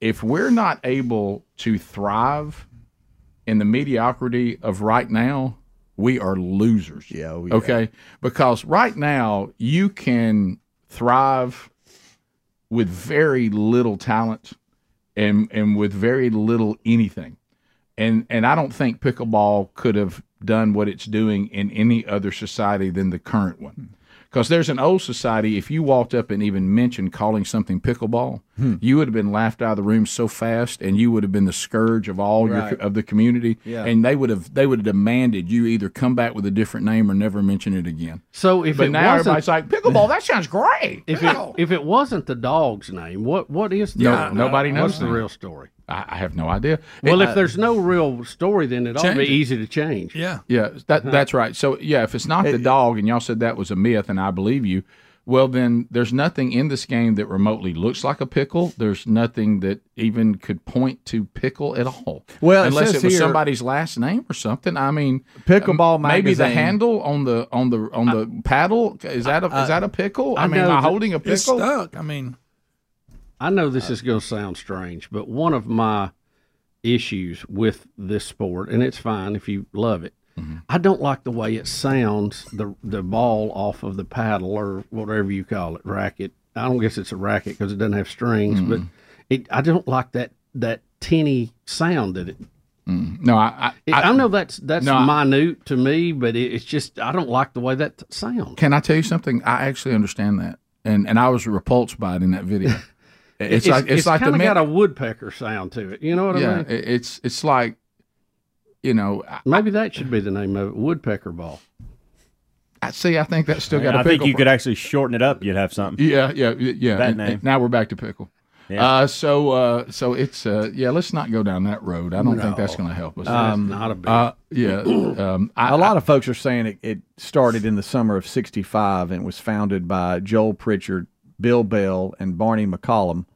if we're not able to thrive in the mediocrity of right now, we are losers. Yeah, oh, yeah. Okay? Because right now you can thrive with very little talent and and with very little anything and and I don't think pickleball could have done what it's doing in any other society than the current one. Hmm. Because there's an old society, if you walked up and even mentioned calling something pickleball, Hmm. you would have been laughed out of the room so fast, and you would have been the scourge of all Right. your of the community. Yeah. And they would have they would have demanded you either come back with a different name or never mention it again. So if But it now wasn't, everybody's like pickleball. That sounds great. if it if it wasn't the dog's name, what what is the No, nobody knows the real story? I, I have no idea. Well, It- if there's no real story, then it ought to be it. easy to change. Yeah. Yeah, that that's right. So yeah, if it's not the dog, and y'all said that was a myth, and I believe you, well then there's nothing in this game that remotely looks like a pickle. There's nothing that even could point to pickle at all. Well, unless says it was here- somebody's last name or something. I mean, Pickleball um, maybe the handle on the on the on the paddle is that a, is that a pickle? I, I mean, know am I holding a It's pickle? stuck. I mean, I know this is going to sound strange, but one of my issues with this sport, and it's fine if you love it, Mm-hmm. I don't like the way it sounds the the ball off of the paddle or whatever you call it racket. I don't guess it's a racket because it doesn't have strings, but Mm-hmm. it I don't like that that tinny sound that it. No, I, I, I, know that's that's No, I- minute to me, but it, it's just I don't like the way that sounds. Can I tell you something? I actually understand that, and and I was repulsed by it in that video. It's, like it's, like the kind of got a woodpecker sound to it. You know what I mean? it- it's it's like you know. I, Maybe that should be the name of it, woodpecker ball. I see. I think that's still got a I think pickle you for- could actually shorten it up. You'd have something. Yeah, yeah, yeah. That and- name. and now we're back to pickle. Yeah. Uh, so uh, so it's uh, yeah. Let's not go down that road. I don't think that's going to help us. That's not a big. uh, yeah. Um, I, A lot of folks are saying it, it started in the summer of 65 and was founded by Joel Pritchard, Bill Bell, and Barney McCallum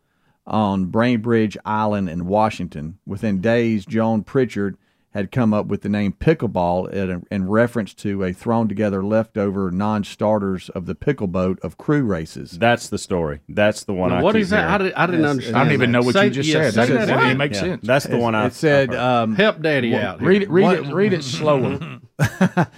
on Bainbridge Island in Washington. Within days, Joan Pritchard had come up with the name pickleball in, in reference to a thrown together leftover non starters of the pickle boat of crew races. That's the story. That's the one. I what keep is that? I, did, I didn't Yes, understand. I don't even know what Say- you just yeah, said. say That that doesn't again. even make Yeah, sense. That's the one I It said, I've um, Help Daddy out. Here. read it. Read What- it. Read it slower,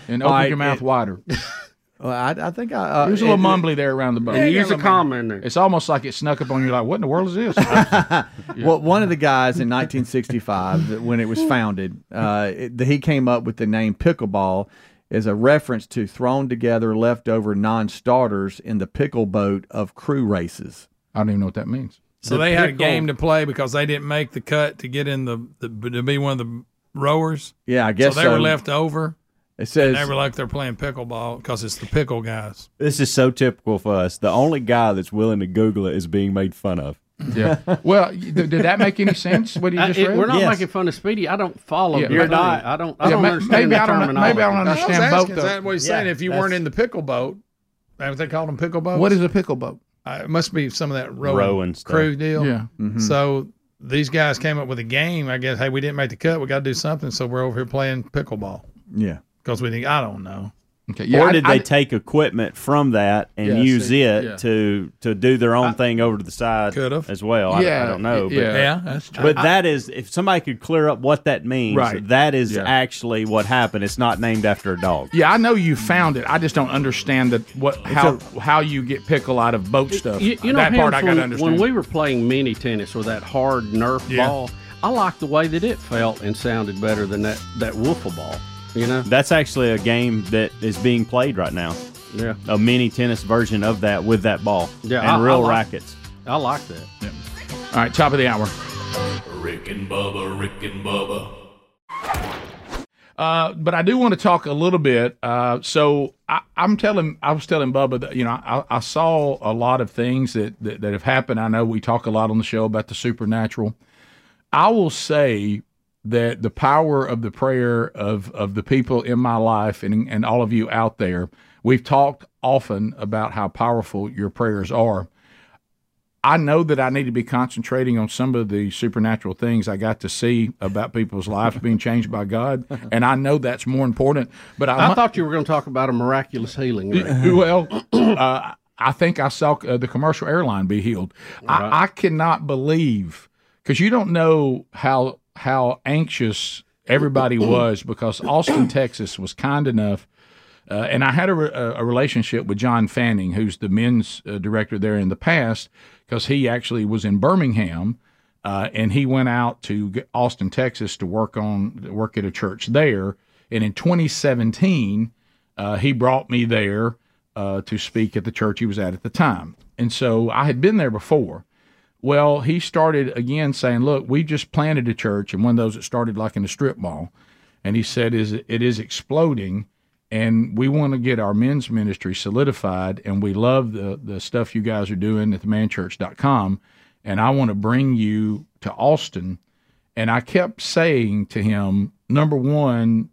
and open right, your mouth it- wider. well, I, I think I. Uh, There's a little it- mumbly there around the boat. And use a comma in there. It's almost like it snuck up on you. Like, what in the world is this? Well, one of the guys in 1965, when it was founded, uh, it, he came up with the name pickleball as a reference to thrown together leftover non-starters in the pickle boat of crew races. I don't even know what that means. so they had a game to play because they didn't make the cut to get in the, the to be one of the rowers. Yeah, I guess So guess they were left over. It says They were like they're playing pickleball because it's the pickle guys. This is so typical for us. The only guy that's willing to Google it is being made fun of. Yeah. well, did did that make any sense? What do you I- just it- read? we're not Yes. making fun of Speedy. I don't follow. Yeah. You're not. I don't. I Yeah, don't ma- understand maybe the I don't. terminology. Maybe I don't I was understand asking, both. is of that what he's Yeah, saying? If you weren't in the pickle boat, that what they called them pickle boats? What is a pickle boat? Uh, it must be some of that rowing, Rowing stuff. crew deal. Yeah. So these guys came up with a game. I guess, hey, we didn't make the cut. We got to do something. So we're over here playing pickleball yeah. Because we think I don't know. Okay. Yeah. or did I- they take equipment from that and Yeah, use see, it yeah. to to do their own thing over to the side Could've. as well? I, Yeah, I don't know. But, yeah. Yeah, that's true. but that is if somebody could clear up what that means. Right. That is Yeah. actually what happened. It's not named after a dog. Yeah, I know you found it. I just don't understand that what how how you get pickle out of boat stuff. You, you know, that part I got to when, understand. when we were playing mini tennis with that hard Nerf Yeah. ball, I liked the way that it felt and sounded better than that that wiffle ball. You know? That's actually a game that is being played right now. Yeah. A mini tennis version of that with that ball Yeah, and I- I real like- rackets. I like that. All right, top of the hour. Rick and Bubba, Rick and Bubba. Uh, but I do want to talk a little bit. Uh, so I, I'm telling, I was telling Bubba that you know I, I saw a lot of things that, that that have happened. I know we talk a lot on the show about the supernatural. I will say that the power of the prayer of of the people in my life and and all of you out there, we've talked often about how powerful your prayers are. I know that I need to be concentrating on some of the supernatural things I got to see about people's lives being changed by God, and I know that's more important. But I, I thought you were going to talk about a miraculous healing. Rick. well, uh, I think I saw uh, the commercial airline be healed. I, I cannot believe because you don't know how how anxious everybody was because Austin, Texas, was kind enough. Uh, and I had a, re- a relationship with John Fanning, who's the men's uh, director there in the past, because he actually was in Birmingham, uh, and he went out to Austin, Texas, to work on work at a church there. And in 2017, uh, he brought me there uh, to speak at the church he was at at the time. And so I had been there before. Well, he started again saying, "Look, we just planted a church, and one of those that started like in a strip mall." And he said, "Is it is exploding, and we want to get our men's ministry solidified, and we love the the stuff you guys are doing at themanchurch.com, and I want to bring you to Austin." And I kept saying to him, number one,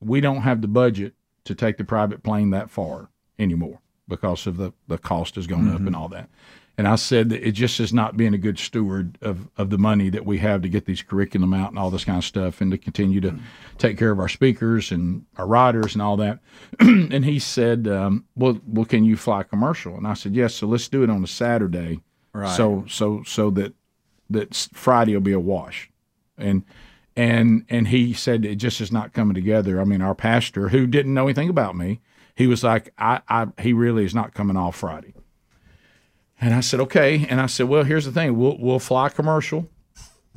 we don't have the budget to take the private plane that far anymore because of the, the cost has gone up and all that. And I said that it just is not being a good steward of, of the money that we have to get these curriculum out and all this kind of stuff and to continue to take care of our speakers and our riders and all that. and he said, um, well, well, can you fly commercial? And I said, yes. So let's do it on a Saturday. Right. So, so, so that, that Friday will be a wash and and and he said it just is not coming together. I mean, our pastor who didn't know anything about me, he was like, I, I he really is not coming off Friday. And I said, okay. And I said, well, here's the thing: we'll we'll fly commercial.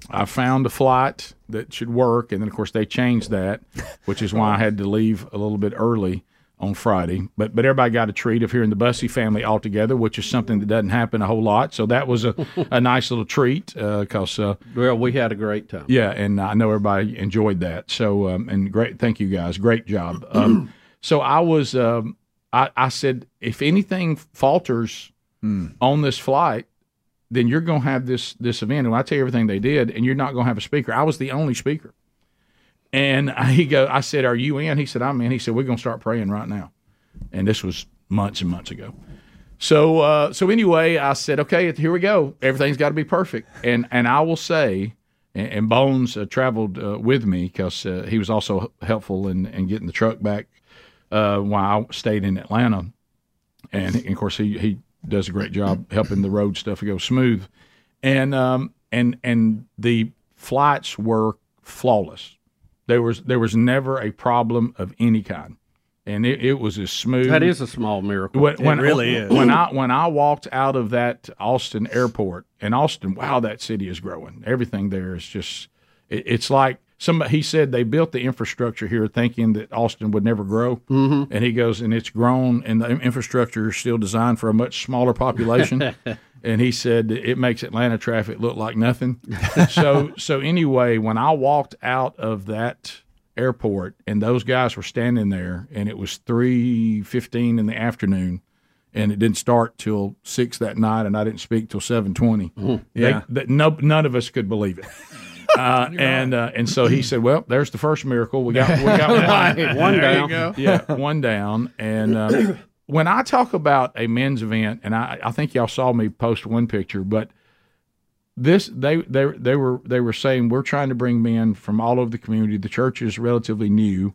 I found a flight that should work, and then of course they changed that, which is why I had to leave a little bit early on Friday. But but everybody got a treat of hearing the Bussey family all together, which is something that doesn't happen a whole lot. So that was a, a nice little treat because. Uh, Well, we had a great time. yeah, and I know everybody enjoyed that. So, um, and great, thank you guys, great job. Um, so I was, um, I, I said, if anything falters on this flight, then you're going to have this this event. And I tell you everything they did, and you're not going to have a speaker. I was the only speaker. And he go, I said, "Are you in?" He said, "I'm in." He said, "We're going to start praying right now." And this was months and months ago. So uh, so anyway, I said, okay, here we go. Everything's got to be perfect. And and I will say, and, and Bones uh, traveled uh, with me because uh, he was also helpful in, in getting the truck back uh, while I stayed in Atlanta. And, of course, he, he does a great job helping the road stuff go smooth. And um and and the flights were flawless. There was there was never a problem of any kind, and it, it was as smooth. That is a small miracle. When, when, really is. When I when I walked out of that Austin airport, in Austin, wow, that city is growing. Everything there is just, it, it's like somebody. He said they built the infrastructure here thinking that Austin would never grow, mm-hmm. and he goes, and it's grown, and the infrastructure is still designed for a much smaller population. and he said it makes Atlanta traffic look like nothing. so so anyway, when I walked out of that airport and those guys were standing there and it was 3:15 in the afternoon and it didn't start till 6 that night and I didn't speak till 7:20. Yeah. They, that no, none of us could believe it. Uh, and uh, and so he said, "Well, there's the first miracle. We got we got one, One down. Yeah, one down. And um, when I talk about a men's event, and I, I think y'all saw me post one picture, but this they they they were they were saying we're trying to bring men from all over the community. The church is relatively new,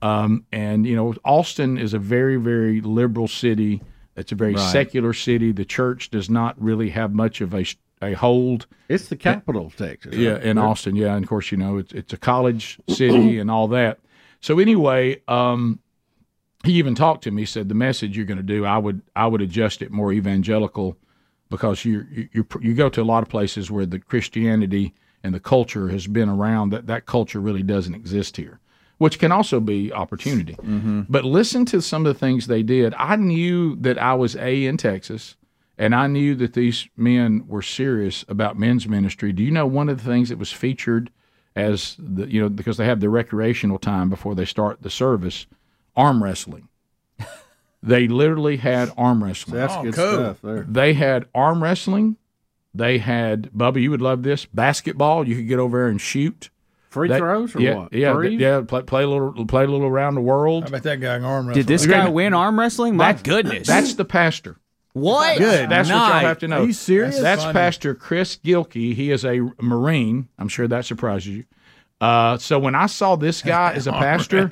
um, and you know Austin is a very very liberal city. It's a very secular city. The church does not really have much of a a hold. It's the capital of Texas. Yeah, right? in Austin. Yeah, and of course, you know, it's it's a college city and all that. So anyway, um, he even talked to me. He said the message you're going to do, I would I would adjust it more evangelical because you you you you go to a lot of places where the Christianity and the culture has been around. That that culture really doesn't exist here, which can also be opportunity. But listen to some of the things they did. I knew that I was a in Texas and I knew that these men were serious about men's ministry. Do you know one of the things that was featured as the you know because they have the recreational time before they start the service, arm wrestling. they literally had arm wrestling. That's Oh, good cool. stuff there. They had arm wrestling. They had Bubba. You would love this basketball. You could get over there and shoot. Free They- throws or yeah, what? Yeah, Threes? yeah. Play, play a little, play a little around the world. I bet that guy can arm wrestle. Did this guy win arm wrestling? My That- goodness. That's the pastor. What? Good That's what y'all have to know. Are you serious? That's funny. Pastor Chris Gilkey. He is a Marine. I'm sure that surprises you. Uh, so when I saw this guy as a pastor,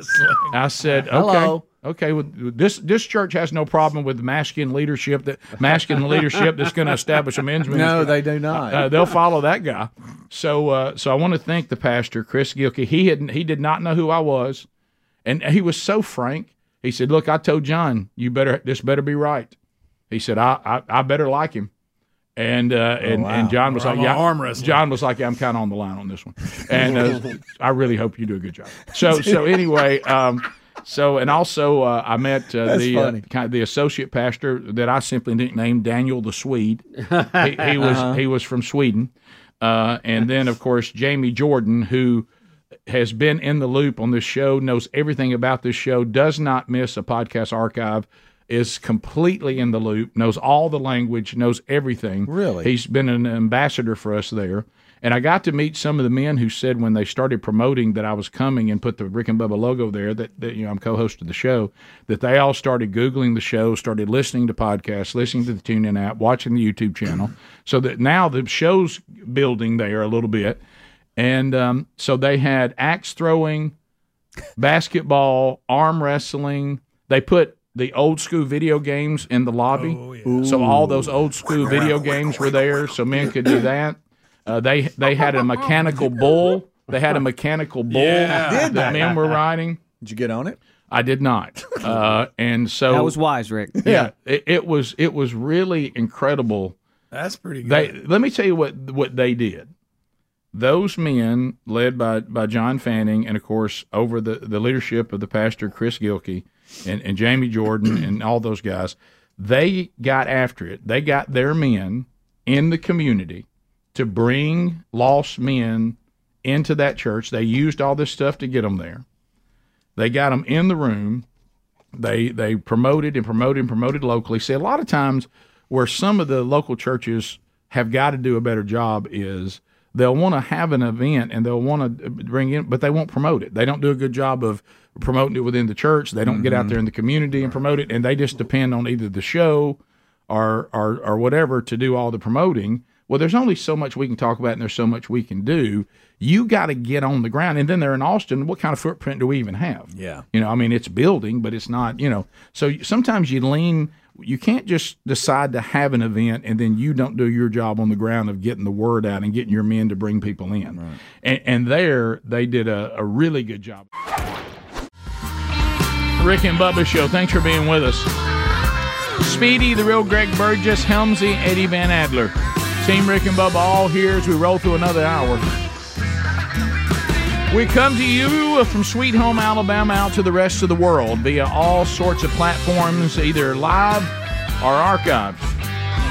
I said, "Okay, Hello. okay. Well, this this church has no problem with masculine leadership. That masculine leadership that's going to establish a men's ministry. No, they do not. Uh, they'll follow that guy. So, uh, so I want to thank the pastor, Chris Gilkey. He had he did not know who I was, and he was so frank. He said, "Look, I told John, you better this better be right." He said, "I I, I better like him." And uh, and and John was Or like, "Yeah." arm. John was like, yeah, "I'm kind of on the line on this one," and uh, I really hope you do a good job. So so anyway, um, so and also uh, I met uh, the uh, kind of the associate pastor that I simply nicknamed Daniel the Swede. He, he was he was from Sweden, uh, and then of course Jamie Jordan, who has been in the loop on this show, knows everything about this show, does not miss a podcast archive, is completely in the loop, knows all the language, knows everything. Really? He's been an ambassador for us there. And I got to meet some of the men who said when they started promoting that I was coming and put the Rick and Bubba logo there, that, that you know I'm co-host of the show, that they all started googling the show, started listening to podcasts, listening to the TuneIn app, watching the YouTube channel, so that now the show's building there a little bit. And um, so they had axe throwing, basketball, arm wrestling. They put the old school video games in the lobby. So all those old school video games were there, so men could do that. Uh, they they had a mechanical bull. They had a mechanical bull Yeah. that men were riding. Did you get on it? I did not, uh, and so That was wise, Rick. yeah, it, it was it was really incredible. That's pretty good. They let me tell you what what they did. Those men, led by by John Fanning, and of course over the, the leadership of the pastor Chris Gilkey and, and Jamie Jordan and all those guys, they got after it. They got their men in the community to bring lost men into that church. They used all this stuff to get them there. They got them in the room. They they promoted and promoted and promoted locally. See, a lot of times where some of the local churches have got to do a better job is they'll want to have an event and they'll want to bring in, but they won't promote it. They don't do a good job of promoting it within the church. They don't get out mm-hmm. there in the community and promote it, and they just depend on either the show or or or whatever to do all the promoting. Well, there's only so much we can talk about, and there's so much we can do. You got to get on the ground, and then they're in Austin. What kind of footprint do we even have? Yeah. You know, I mean, it's building, but it's not. You know, so sometimes you lean. You can't just decide to have an event and then you don't do your job on the ground of getting the word out and getting your men to bring people in. And, and there, they did a, a really good job. Rick and Bubba Show. Thanks for being with us. Speedy, the real Greg Burgess, Helmsy, Eddie Van Adler. Team Rick and Bubba all here as we roll through another hour. We come to you from Sweet Home Alabama out to the rest of the world via all sorts of platforms, either live or archived.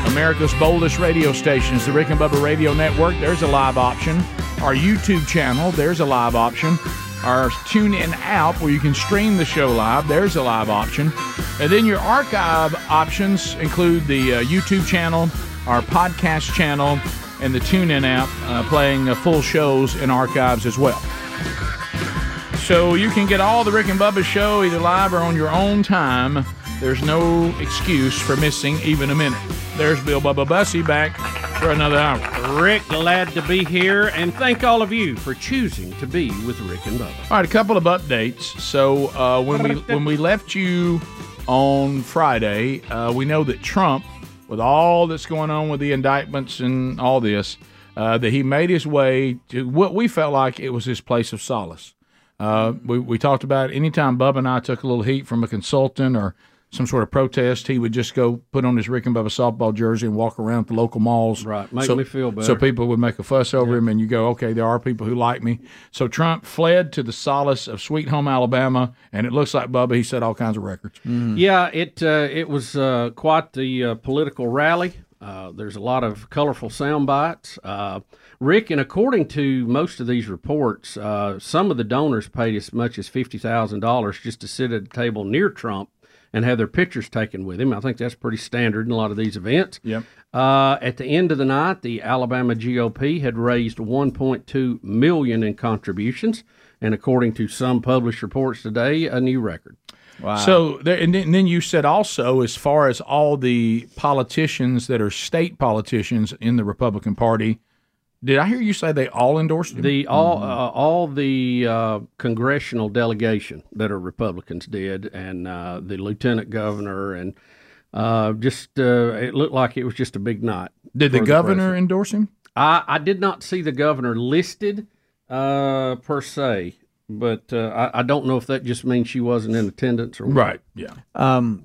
America's boldest radio stations, the Rick and Bubba Radio Network, there's a live option. Our YouTube channel, there's a live option. Our TuneIn app, where you can stream the show live, there's a live option. And then your archive options include the uh, YouTube channel, our podcast channel, and the TuneIn app, uh, playing uh, full shows and archives as well. So you can get all the Rick and Bubba show either live or on your own time. There's no excuse for missing even a minute. There's Bill Bubba Bussey back for another hour. Rick, glad to be here, and thank all of you for choosing to be with Rick and Bubba. All right, a couple of updates. So uh, when we when we left you on Friday, uh, we know that Trump, with all that's going on with the indictments and all this, uh, that he made his way to what we felt like it was his place of solace. Uh, we, we talked about anytime Bubba and I took a little heat from a consultant or some sort of protest, he would just go put on his Rick and Bubba softball jersey and walk around the local malls. Right, make so, me feel better. So people would make a fuss over him, and you go, okay, there are people who like me. So Trump fled to the solace of Sweet Home Alabama, and it looks like Bubba. He set all kinds of records. Yeah, it uh, it was uh, quite the uh, political rally. Uh, there's a lot of colorful sound bites. Uh, Rick, and according to most of these reports, uh, some of the donors paid as much as fifty thousand dollars just to sit at a table near Trump and have their pictures taken with him. I think that's pretty standard in a lot of these events. Yep. Uh, at the end of the night, the Alabama GOP had raised 1.2 million in contributions, and according to some published reports today, a new record. Wow. So there, and then, and then you said also, as far as all the politicians that are state politicians in the Republican Party, did I hear you say they all endorsed him? The all uh, all the uh, congressional delegation that are Republicans did, and uh, the lieutenant governor, and uh, just uh, it looked like it was just a big night. did the for governor president. endorse him? I, I did not see the governor listed uh, per se, but uh, I, I don't know if that just means she wasn't in attendance or what. Right. Yeah. Um,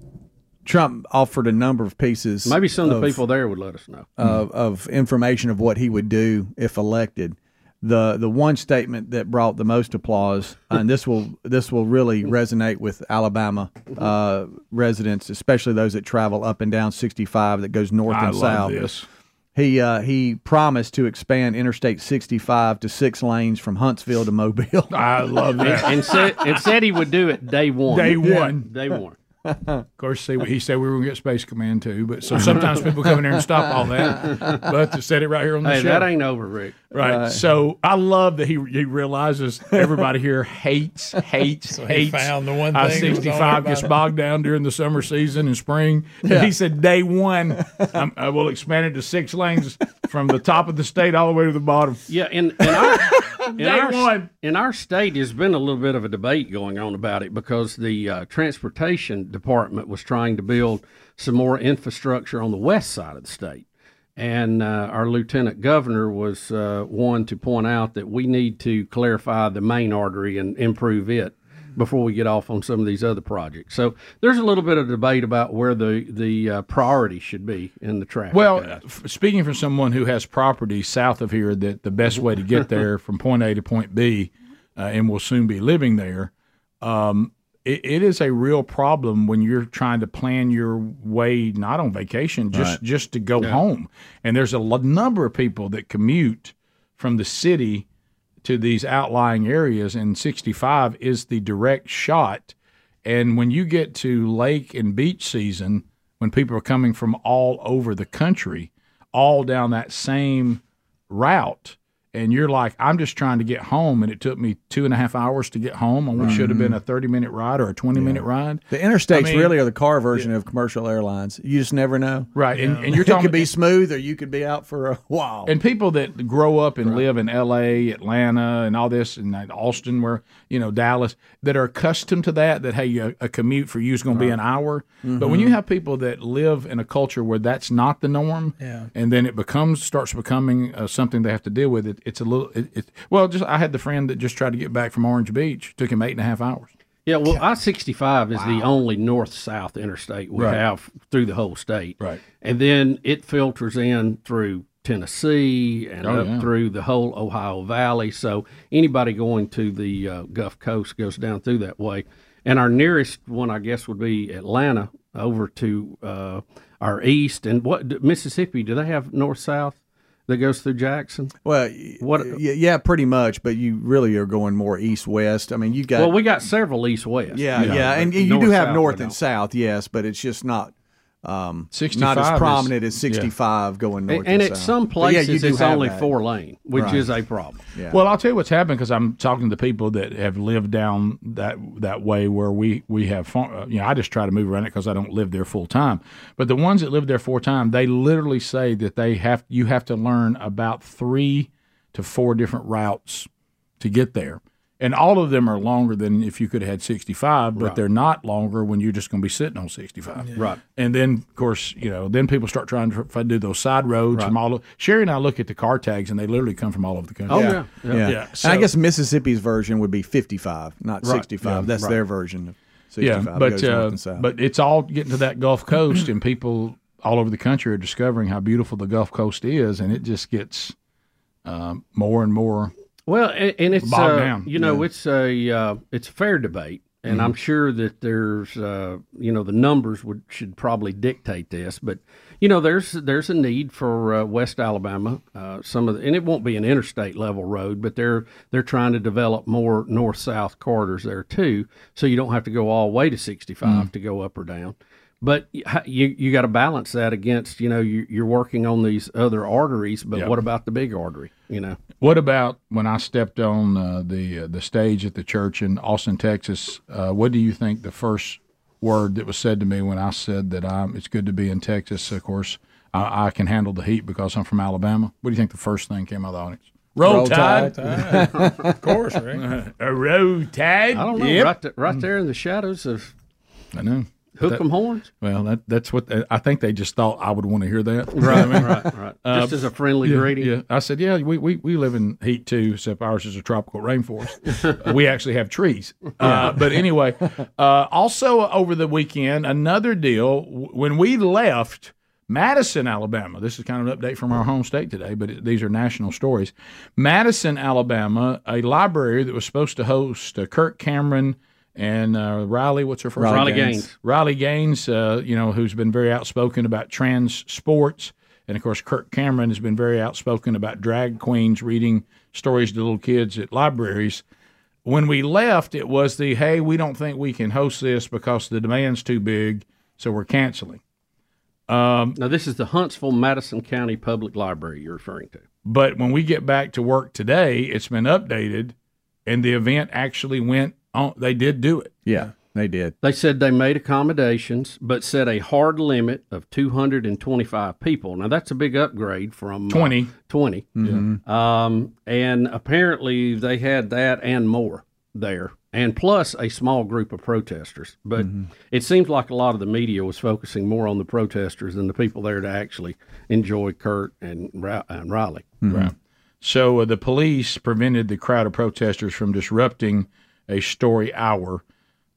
Trump offered a number of pieces. Maybe some of the people there would let us know. of, of information of what he would do if elected. The the one statement that brought the most applause, and this will this will really resonate with Alabama uh, residents, especially those that travel up and down 65 that goes north I and love south. this. He uh, he promised to expand Interstate 65 to six lanes from Huntsville to Mobile. I love that. and said and said he would do it day one. Day one. Day one. Of course, see, he said we were going to get Space Command too, but so sometimes people come in there and stop all that. But to set it right here on the Hey, show. that ain't over, Rick. Right. so I love that he he realizes everybody here hates hates he hates. found the one I thing that sixty five gets everybody. bogged down during the summer season and spring. He said day one, I'm, I will expand it to six lanes from the top of the state all the way to the bottom. Yeah, in, in our in our, one. in our state, there's been a little bit of a debate going on about it because the uh, transportation department was trying to build some more infrastructure on the west side of the state, and uh, our lieutenant governor was uh, one to point out that we need to clarify the main artery and improve it before we get off on some of these other projects. So there's a little bit of debate about where the the uh, priority should be in the traffic. Well, f- speaking from someone who has property south of here, that the best way to get there from point A to point B, uh, and will soon be living there, um, it, it is a real problem when you're trying to plan your way not on vacation, just just to go home. And there's a number of people that commute from the city to these outlying areas, and 65 is the direct shot. And when you get to lake and beach season, when people are coming from all over the country, all down that same route, and you're like, I'm just trying to get home, and it took me two and a half hours to get home on what should have been a 30 minute ride or a 20 minute ride. The interstates I mean- really are the car version of commercial airlines. You just never know. Right. And, and you're It talking could be smooth, or you could be out for a while. And people that grow up and live in L.A., Atlanta, and all this, and Austin, where you know Dallas, that are accustomed to that. That hey, a, a commute for you is going to be an hour. But when you have people that live in a culture where that's not the norm, Yeah. and then it becomes starts becoming uh, something they have to deal with, it, it's a little. It, it, well, just I had the friend that just tried to get back from Orange Beach. Took him eight and a half hours. Yeah, well, I sixty five is the only north south interstate we Right. have through the whole state. Right. And then it filters in through Tennessee and Oh, up yeah. through the whole Ohio Valley. So anybody going to the uh, Gulf Coast goes down through that way. And our nearest one, I guess, would be Atlanta over to uh, our east. And what Mississippi? Do they have north south that goes through Jackson? Well, What-? Yeah, pretty much. But you really are going more east west. I mean, you got Well, we got several east west. yeah, yeah, and but you do have north and south, yes, but it's just not um, 65 not as is- prominent as yeah. 65 going north And, and and at south. some But yeah, you places, it's only that. four lane, which Right. is a problem. Yeah. Well, I'll tell you what's happened because I'm talking to people that have lived down that that way where we we have far- uh, you know I just try to move around it because I don't live there full time. But the ones that live there full time, they literally say that they have you have to learn about three to four different routes to get there. And all of them are longer than if you could have had 65, but they're not longer when you're just going to be sitting on 65. Right. And then, of course, you know, then people start trying to do those side roads from all. Of, Sherry and I look at the car tags, and they literally come from all over the country. Oh yeah, yeah. yeah. Yeah, and so- I guess Mississippi's version would be 55, not 65. yeah, That's right. their version. 65 yeah, but goes north uh, and south. but it's all getting to that Gulf Coast, and people all over the country are discovering how beautiful the Gulf Coast is, and it just gets um, more and more. Well, and, and it's uh, you know it's a uh, it's a fair debate, and Mhm. I'm sure that there's uh, you know the numbers would should probably dictate this, but you know there's there's a need for uh, West Alabama. Uh, some of the, and it won't be an interstate level road, but they're they're trying to develop more north south corridors there too, so you don't have to go all the way to 65 Mm. to go up or down. But you you got to balance that against you know you, you're working on these other arteries, but Yeah. what about the big artery? You know. What about when I stepped on uh, the uh, the stage at the church in Austin, Texas? Uh, what do you think the first word that was said to me when I said that I'm, it's good to be in Texas? Of course, I, I can handle the heat because I'm from Alabama. What do you think the first thing came out of the audience? Roll, Roll Tide. Tide. Of course, Rick. A roll Tide. I don't know. Yep. Right, th- right there in the shadows of I know. Hook That- horns. Well, that, that's what I think they just thought I would want to hear that. Right, what I mean? right, right. Just as a friendly yeah, greeting. Yeah, I said, yeah, we, we, we live in heat too, except ours is a tropical rainforest. we actually have trees. Uh, but anyway, uh, also over the weekend, another deal. When we left Madison, Alabama, this is kind of an update from our home state today, but it, these are national stories. Madison, Alabama, a library that was supposed to host uh, Kirk Cameron and uh, Riley, what's her first name? Riley Gaines. Riley Gaines, uh, you know, who's been very outspoken about trans sports. And of course, Kirk Cameron has been very outspoken about drag queens reading stories to little kids at libraries. When we left, it was the hey, we don't think we can host this because the demand's too big, so we're canceling. Um, now, this is the Huntsville Madison County Public Library you're referring to. But when we get back to work today, it's been updated, and the event actually went on. They did do it. Yeah, they did. They said they made accommodations, but set a hard limit of 225 people. Now, that's a big upgrade from uh, 20. 20. Mhm. Um, and apparently they had that and more there, and plus a small group of protesters. But it seems like a lot of the media was focusing more on the protesters than the people there to actually enjoy Kirk and, and Riley. Right. So uh, the police prevented the crowd of protesters from disrupting a story hour,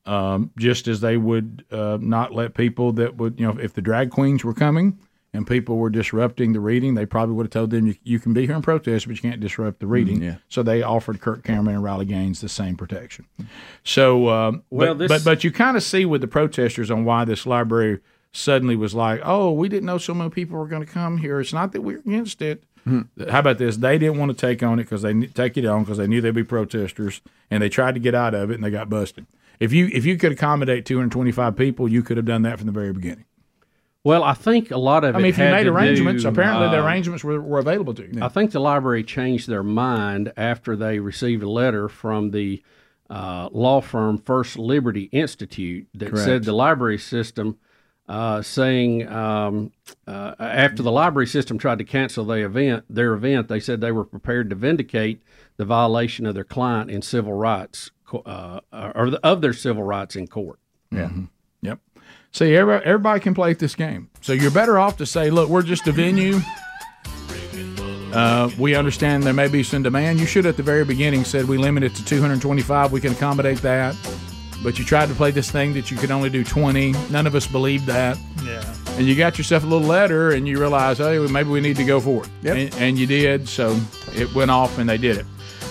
um, just as they would uh, not let people that would, you know, if the drag queens were coming and people were disrupting the reading, they probably would have told them you, you can be here and protest, but you can't disrupt the reading. yeah. So they offered Kirk Cameron and Riley Gaines the same protection. So, um, Well, but, this- but but you kind of see with the protesters on why this library suddenly was like, oh, we didn't know so many people were going to come here. It's not that we're against it. How about this? They didn't want to take on it because they take it on because they knew there'd be protesters, and they tried to get out of it, and they got busted. If you if you could accommodate 225 people, you could have done that from the very beginning. Well, I think a lot of I mean, if you made arrangements, do, apparently the uh, arrangements were, were available to you. I think the library changed their mind after they received a letter from the uh, law firm First Liberty Institute that Correct. said the library system, uh, saying um, uh, after the library system tried to cancel their event, their event, they said they were prepared to vindicate the violation of their client in civil rights uh, or the, of their civil rights in court. Yeah. Yep. See, everybody, everybody can play at this game. So you're better off to say, look, we're just a venue. Uh, we understand there may be some demand. You should, at the very beginning, said we limit it to 225. We can accommodate that. But you tried to play this thing that you could only do 20. None of us believed that. Yeah. And you got yourself a little letter, and you realized, hey, well, maybe we need to go for it. Yep. And, and you did. So it went off, and they did it.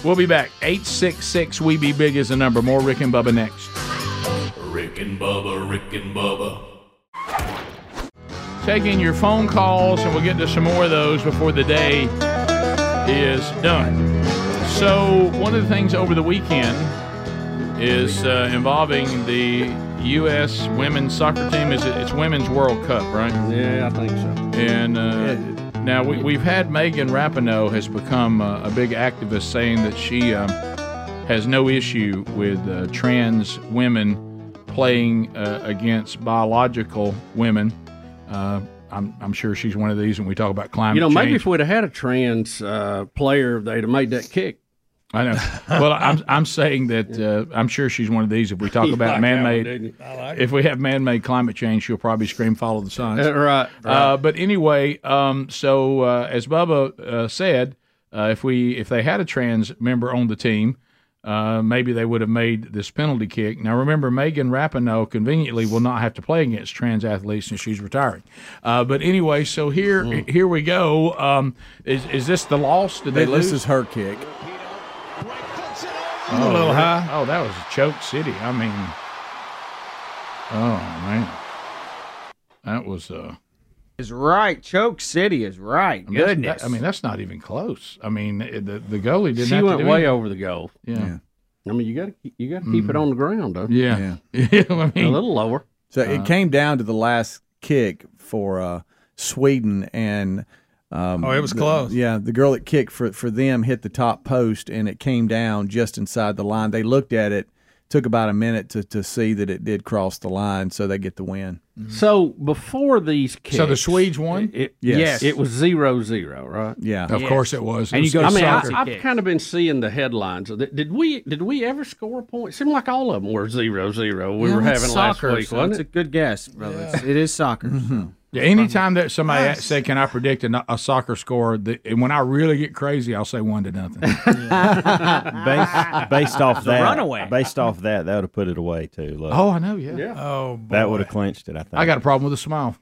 We'll be back. 866 We Be Big is the number. More Rick and Bubba next. Rick and Bubba, Rick and Bubba. taking your phone calls, and we'll get to some more of those before the day is done. So, one of the things over the weekend is uh, involving the U.S. women's soccer team. Is it, it's Women's World Cup, right? Yeah, I think so. And uh, now we, we've had Megan Rapinoe has become uh, a big activist, saying that she um, has no issue with uh, trans women playing uh, against biological women. Uh, I'm, I'm sure she's one of these when we talk about climate You know, maybe change. if we'd have had a trans uh, player, they'd have made that kick. I know. Well, I'm I'm saying that uh, I'm sure she's one of these. If we talk about like man-made? I like if we have man-made climate change, she'll probably scream, "Follow the signs." Uh, right, Uh, but anyway, um, so uh, as Bubba uh, said, uh, if we if they had a trans member on the team, uh, maybe they would have made this penalty kick. Now, remember, Megan Rapinoe conveniently will not have to play against trans athletes since she's retiring. Uh, but anyway, so here here we go. Um, is is this the loss? Did they this lose? is her kick. Oh, a little high. Oh, that was a choke city. I mean, oh man, that was uh. Is right. Choke City is right. I mean, Goodness. that- I mean, that's not even close. I mean, the the goalie didn't. She have went to do way anything. over the goal. Yeah, I mean, you got to you got to keep it on the ground, though. yeah, yeah. I A mean, a little lower. So Uh-huh. it came down to the last kick for uh, Sweden, and um, Oh, it was the- close. yeah, the girl that kicked for for them hit the top post, and it came down just inside the line. They looked at it, took about a minute to, to see that it did cross the line, so they get the win. So before these kicks, So the Swedes won? It, Yes. Yes. it was zero zero, right? Yeah, of course it was. It And you go I mean, Soccer I, I've kick. kind of been seeing the headlines. Did we did we ever score a point? It seemed like all of them were zero zero. We Yeah, were having soccer, last week, so wasn't it's a good guess, brother. It's- It is soccer. Mm-hmm. Yeah, anytime that somebody a- say, "Can I predict a, a soccer score?" The, and when I really get crazy, I'll say one to nothing. based, based off that, runaway. based off that, that would have put it away too. Look, oh, I know. Yeah, Yeah. Oh, boy. that would have clinched it. I think. I got a problem with a smile.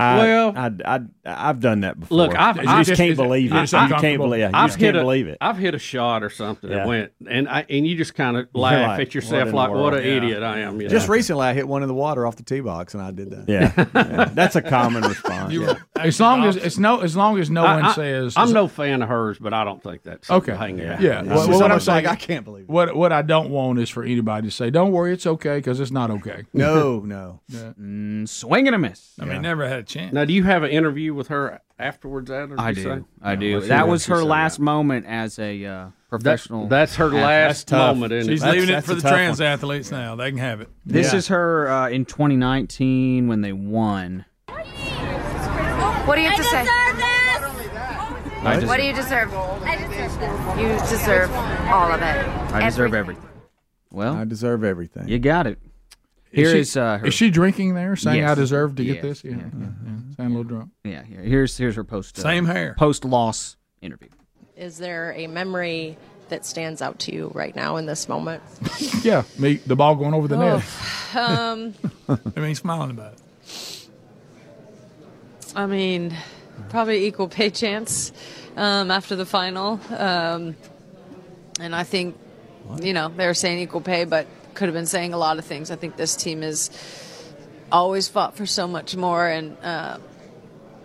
I, Well- I, I, I've done that before. Look, I've- you I've- just can't is it- believe is it. it You can't believe it. You I've just hit can't a, believe it. I've hit a shot or something Yeah. that went, and I and you just kind of laugh like, at yourself what in the like, "What an Yeah. idiot I am!" You know? Just recently, I hit one in the water off the tee box, and I did that. Yeah. Yeah. that's a common response. You yeah. were As long as it's no, as long as no I- one I- says, I'm no fan of hers, but I don't think that's Okay. Hanging Yeah. out. Yeah. It's Well, what I'm saying- I can't believe it. What what I don't want is for anybody to say, "Don't worry, it's okay," because it's not okay. No, no. Mm, swing and a miss. I mean, never had a chance. Now, do you have an interview with her afterwards? Ad, I do. say? I No, do. That was her last about moment as a uh, professional. That, that's her last tough. moment. Isn't She's it? leaving it for the tough trans athletes now. They can have it. This Yeah. is her uh, in 2019 when they won. What do you have to say? I deserve, What do you deserve? You deserve all of it. I deserve everything. Well, I deserve everything. you got it. Here she, is uh, her. is she drinking there, saying Yes. I deserve to get this? Yeah, Yeah. yeah, yeah. Sound a little drunk. yeah, here- here's here's her post. Uh, Same hair. Post loss interview. Is there a memory that stands out to you right now in this moment? Yeah, me, the ball going over the net. Um, I mean, smiling about it. I mean, probably equal pay chance um, after the final. Um, and I think, you know, they were saying equal pay, but could have been saying a lot of things. I think this team has always fought for so much more, and uh,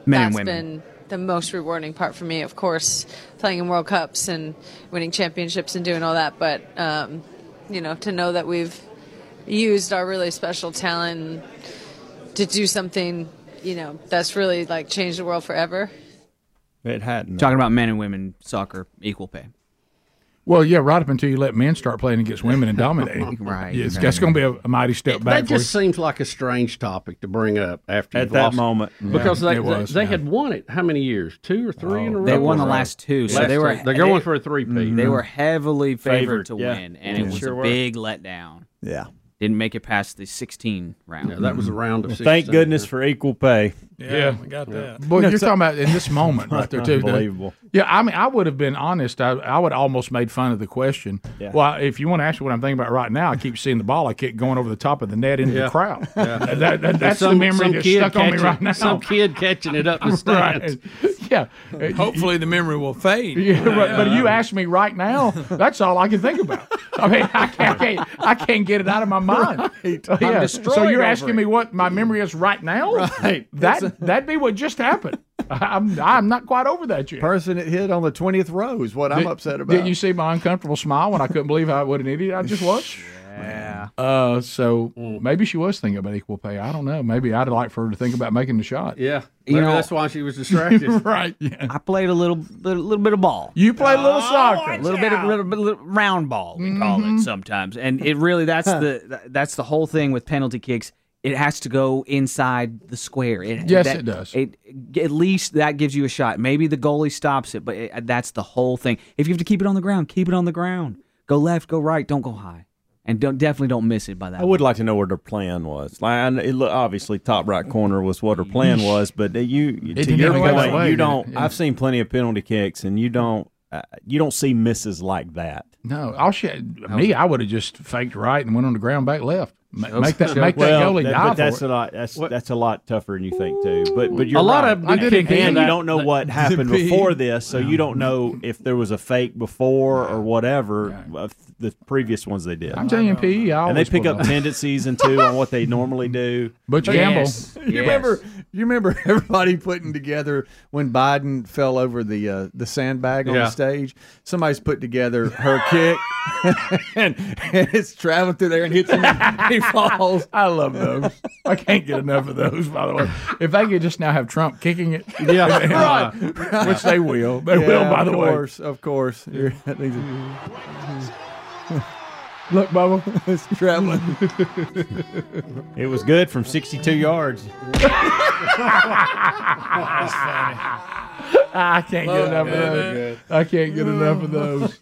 Men and women. been the most rewarding part for me. Of course, playing in World Cups and winning championships and doing all that, but um, you know, to know that we've used our really special talent to do something, you know, that's really like changed the world forever. It hadn't. Talking about men and women soccer equal pay. Well, yeah, right up until you let men start playing against women and dominating. Right. Yeah, it's, that's going to be a, a mighty step back. That for just you. seems like a strange topic to bring up after At that lost- moment. because Yeah, they they, was, they yeah. had won it how many years? Two or three in a oh, row. They won the last two, so Last they were two. They're going for a three P. They were heavily favored, Favored, to yeah. win, and Yeah. it was Sure a were. big letdown. Yeah. Didn't make it past the 16 round. Yeah, that was a round of. Well, 16. thank goodness for equal pay. Yeah, Yeah. we got that. Boy, you're talking about in this moment right there too. The- Unbelievable. yeah, I mean, I would have been honest. I, I would almost made fun of the question. Yeah. Well, if you want to ask me what I'm thinking about right now, I keep seeing the ball. I keep going over the top of the net into Yeah. the crowd. That- that- that's Some- the memory that's kid stuck on me catching- right now. Some kid catching it up the stands. right. Yeah. Hopefully, the memory will fade. Yeah, right. But you ask me right now, that's all I can think about. I mean, I can't, I can't, I can't get it out of my mind. Right. Yeah. destroyed So you're asking it. me what my memory is right now? Right. That that'd be what just happened. I'm I'm not quite over that yet. Person that hit on the 20th row is what I'm upset about. Did you see my uncomfortable smile when I couldn't believe how what an idiot I just was? Yeah. Uh, so maybe she was thinking about equal pay. I don't know. Maybe I'd like for her to think about making the shot. Yeah, You know- that's why she was distracted. right. Yeah. I played a little, little, little bit of ball. You played a little soccer. a little bit of little, bit little round ball we call it sometimes and it really that's the that's the whole thing with penalty kicks it has to go inside the square it, Yes, that- it does. it at least that gives you a shot maybe the goalie stops it but it, that's the whole thing if you have to keep it on the ground keep it on the ground go left go right don't go high and don't definitely don't miss it by that I would like to know what her plan was. Like, it look, obviously, top right corner was what her plan was, but you, to your even go that point, way, you don't. Yeah. I've seen plenty of penalty kicks, and you don't. uh, you don't see misses like that. No, I'll sh- me. I would have just faked right and went on the ground back left. Ma- Make that make that Well, goalie that- die but that's for a lot. That's that's a lot tougher than you think too. But but you're A lot right. of them do kick and into you that- don't know what happened before this, so you don't know if there was a fake before or whatever of the previous ones they did. I'm telling you, PE. And they pick up tendencies and too on what they normally do. Butch Yes. You remember? You remember everybody putting together when Biden fell over the uh, the sandbag on Yeah. the stage. Somebody's put together her kick, and, and it's traveling through there and hits him. and he falls. I love those. I can't get enough of those. By the way, if they could just now have Trump kicking it, Yeah. which they will. They will. By the of way, of course, of course. You're- that thing's- look, Bubba, it's traveling. It was good from 62 yards. I can't get enough of those. I can't get enough of those.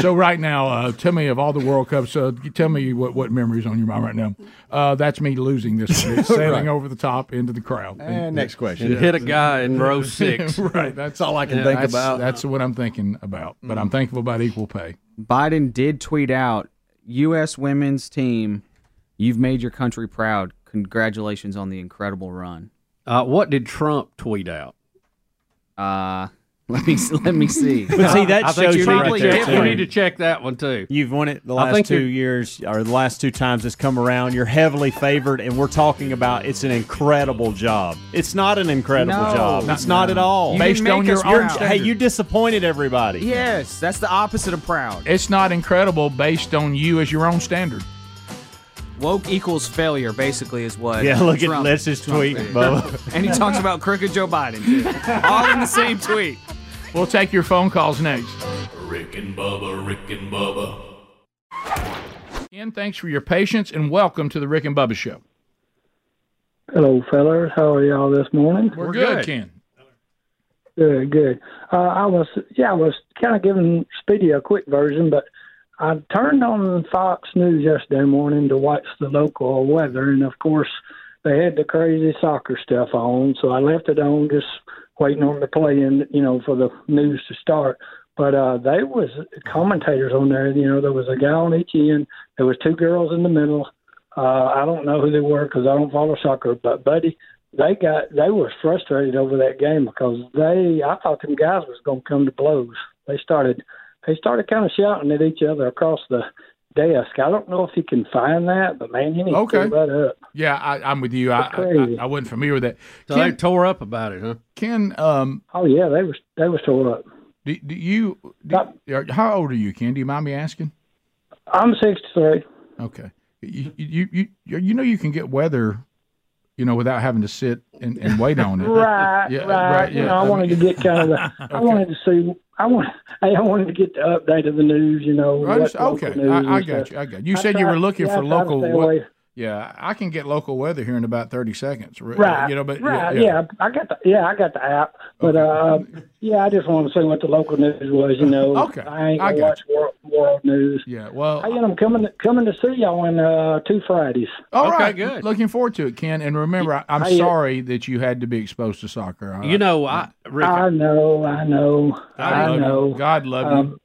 so right now, uh, tell me of all the World Cups. Uh, tell me what what memories on your mind right now. Uh, that's me losing this, one. It's sailing Right. over the top into the crowd. And next question. and hit a guy in row six. right. That's all I can think that's, about. That's what I'm thinking about. But I'm thankful about equal pay. Biden did tweet out, "U.S. women's team, you've made your country proud. Congratulations on the incredible run." Uh, what did Trump tweet out? Uh, let me let me see. But see, that I shows you you need, right to there, check, you too. need to check that one too. You've won it the last two years, or the last two times it's come around. You're heavily favored, and we're talking about it's an incredible job. It's not an incredible No, job. not- it's not at all. You Based on your You're- own Hey, you disappointed everybody. yes, that's the opposite of proud. It's not incredible based on you as your own standard. Woke equals failure, basically, is what. Yeah, look Trump- at let's just tweet, did. Bubba. and he talks about crooked Joe Biden too, all in the same tweet. We'll take your phone calls next. Rick and Bubba, Rick and Bubba. Ken, thanks for your patience and welcome to the Rick and Bubba Show. Hello, fellas. How are y'all this morning? We're, good, Ken. Good, good. Uh, I was, yeah, I was kind of giving Speedy a quick version, but I turned on Fox News yesterday morning to watch the local weather, and of course, they had the crazy soccer stuff on, so I left it on, just waiting on the play, and you know, for the news to start. But uh, there was commentators on there. You know, there was a guy on each end. There was two girls in the middle. Uh, I don't know who they were because I don't follow soccer. But buddy, they got they were frustrated over that game because they I thought them guys was going to come to blows. They started they started kind of shouting at each other across the desk. I don't know if he can find that, but man, you need Okay. to that up. Yeah, I, I'm with you. I, I, I wasn't familiar with that. So they Ken, tore up about it, huh? Ken um, Oh yeah, they was they was tore up. do, do you, do, are- how old are you, Ken? Do you mind me asking? I'm 63. Okay. You, you, you, you, you know you can get weather, you know, without having to sit and, and wait on it. Right, Yeah, right. right, You yeah. know, I wanted to get kind of the. I wanted to see. I want. I wanted to get the update of the news. You know. What local okay, I, I got stuff. you. I got you. You I said you were looking yeah, for local. away. Yeah, I can get local weather here in about thirty seconds. Right. You know, but right. Yeah, I got the. Yeah, I got the app. But uh, yeah, I just want to see what the local news was. You know. Okay, I ain't I gonna got watch world, world news. Yeah. Well. Hey, and I'm coming coming to see y'all on uh, two Fridays. All right, good. Looking forward to it, Ken. And remember, I, I'm Hey, uh, sorry that you had to be exposed to soccer. I- You know, I Rick, I know. I know. I, love know. You. God love Um,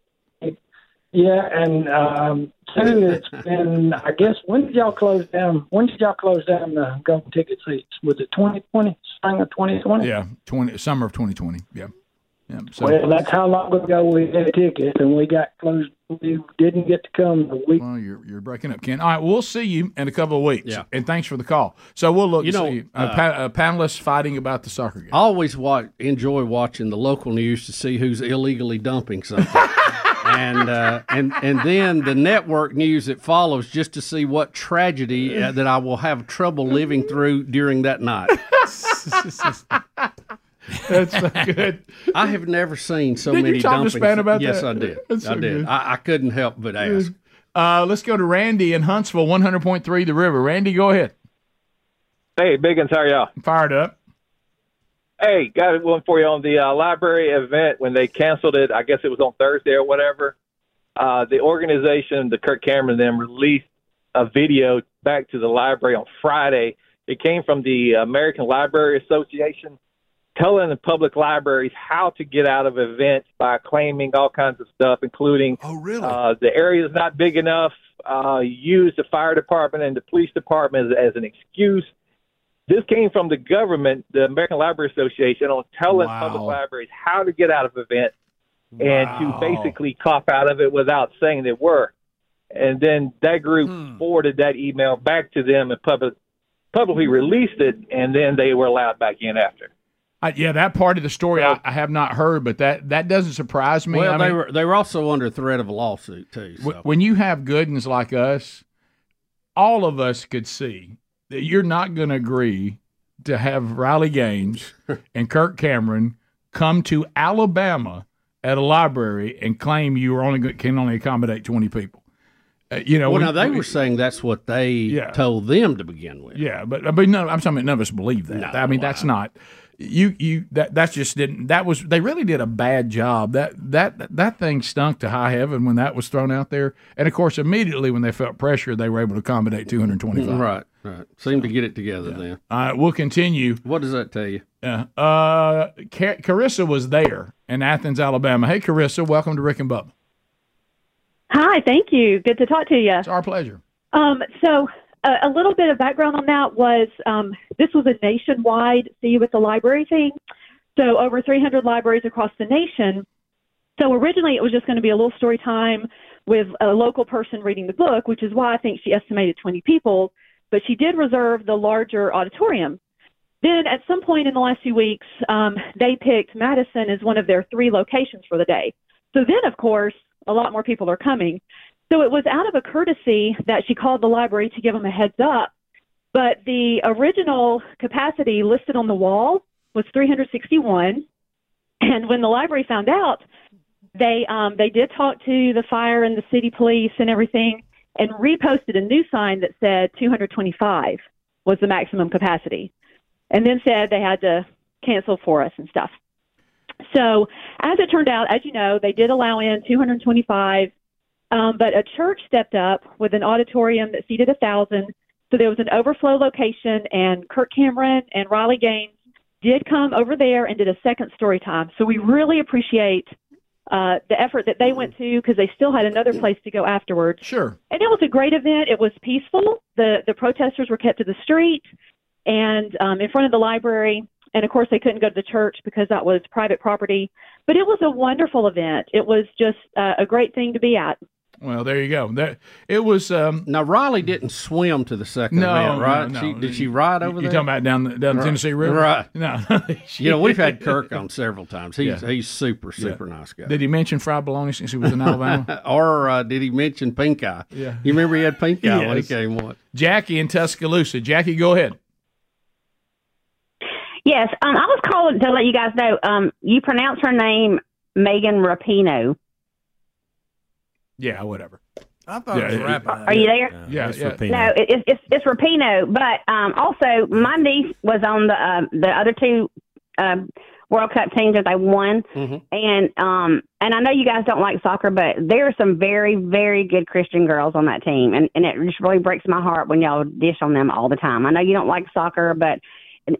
Yeah, and um, two, it's been. I guess when did y'all close down? When did y'all close down the golden ticket seats? Was it 2020, spring of 2020? you. Yeah, twenty summer of 2020. Yeah. Yeah. So, Well, that's how long ago we had tickets, and we got closed. We didn't get to come the week. well, you're you're breaking up, Ken. All right, we'll see you in a couple of weeks. Yeah. And thanks for the call. So we'll look. You to know, see you. Uh, uh, pa- uh, panelists fighting about the soccer game. I always watch, enjoy watching the local news to see who's illegally dumping something. and uh, and and then the network news that follows just to see what tragedy uh, that I will have trouble living through during that night. That's so good. I have never seen so Did you many talk to. Span about yes, that? I did. That's so I did. I, I couldn't help but ask. Uh, let's go to Randy in Huntsville, 100.3 The River. Randy, go ahead. Hey, Biggins, how are y'all? Fired up. Hey, got one for you on the uh, library event when they canceled it. I guess it was on Thursday or whatever. Uh, the organization, the Kirk Cameron, them released a video back to the library on Friday. It came from the American Library Association, telling the public libraries how to get out of events by claiming all kinds of stuff, including oh really uh, the area is not big enough. Uh, use the fire department and the police department as, as an excuse. This came from the government, the American Library Association, on telling Wow. public libraries how to get out of events and to basically cop out of it without saying they were. And then that group Hmm. forwarded that email back to them and public, publicly released it, and then they were allowed back in after. Uh, yeah, that part of the story I, I have not heard, but that that doesn't surprise me. Well, I they mean, were they were also under threat of a lawsuit too. So. w- when you have good ones like us, all of us could see that you're not going to agree to have Riley Gaines and Kirk Cameron come to Alabama at a library and claim you are only can only accommodate 20 people. Uh, you know, well, we- now they we- were saying that's what they Yeah. told them to begin with. Yeah, but I mean, no, I'm saying none of us believe that. I mean, that's not you. You that that's just didn't. That was they really did a bad job. That that that thing stunk to high heaven when that was thrown out there. And of course, immediately when they felt pressure, they were able to accommodate 225. Right, right. Seem to get it together then. All right, we'll continue. What does that tell you? Yeah. Uh, Car- Carissa was there in Athens, Alabama. Hey, Carissa, welcome to Rick and Bubba. Hi, thank you. Good to talk to you. It's our pleasure. Um, so, uh, a little bit of background on that was um, this was a nationwide see you at the library thing. So, over 300 libraries across the nation. So, originally it was just going to be a little story time with a local person reading the book, which is why I think she estimated 20 people. But she did reserve the larger auditorium. Then, at some point in the last few weeks, um, they picked Madison as one of their three locations for the day. So then, of course, a lot more people are coming. So it was out of a courtesy that she called the library to give them a heads up. But the original capacity listed on the wall was 361. And when the library found out, they um, they did talk to the fire and the city police and everything, and reposted a new sign that said 225 was the maximum capacity, and then said they had to cancel for us and stuff. So, as it turned out, as you know, they did allow in 225, um, but a church stepped up with an auditorium that seated a thousand. So there was an overflow location, and Kirk Cameron and Riley Gaines did come over there and did a second story time. So we really appreciate uh, the effort that they went to because they still had another place to go afterwards. Sure. And it was a great event. It was peaceful. The the protesters were kept to the street and um, in front of the library. And of course, they couldn't go to the church because that was private property. But it was a wonderful event. It was just uh, a great thing to be at. Well, there you go. That it was. Um, now Riley didn't swim to the second no, event, right? No, She, did she ride over you, there? You talking about down the, down the Right. Tennessee River? Right. No. you know, we've had Kirk on several times. He's Yeah. he's super Yeah. super nice guy. Did he mention fried bologna since he was in Alabama? or uh, did he mention pink eye? Yeah. You remember he had pink eye when he came once. Jackie in Tuscaloosa. Jackie, go ahead. Yes, um, I was calling to let you guys know. Um, you pronounce her name Megan Rapinoe. Yeah, whatever. I thought Yeah, it was it- rapping. Are you there? Yeah, yeah. No, it, it's it's it's Rapinoe. But um, also, my niece was on the uh, the other two um, World Cup teams that they won, and um, and I know you guys don't like soccer, but there are some very very good Christian girls on that team, and and it just really breaks my heart when y'all dish on them all the time. I know you don't like soccer, but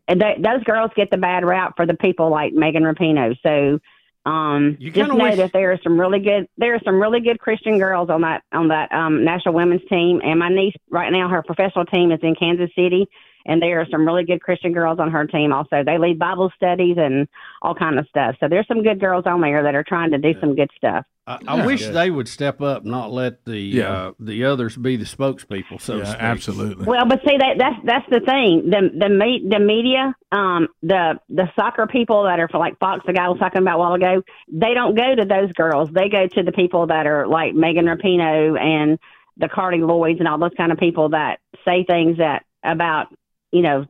and they, those girls get the bad rap for the people like Megan Rapinoe. So. Um, You just know wish- that there are some really good there are some really good Christian girls on that on that um, national women's team. And my niece right now, her professional team is in Kansas City, and there are some really good Christian girls on her team. Also, they lead Bible studies and all kind of stuff. So there's some good girls on there that are trying to do some good stuff. I, I wish they would step up, and not let the Yeah. uh, the others be the spokespeople. So to Yeah, speak. absolutely. Well, but see that that's that's the thing. The the me, the media, um, the the soccer people that are for like Fox, the guy I was talking about a while ago, they don't go to those girls. They go to the people that are like Megan Rapinoe and the Carli Lloyds and all those kind of people that say things that about you know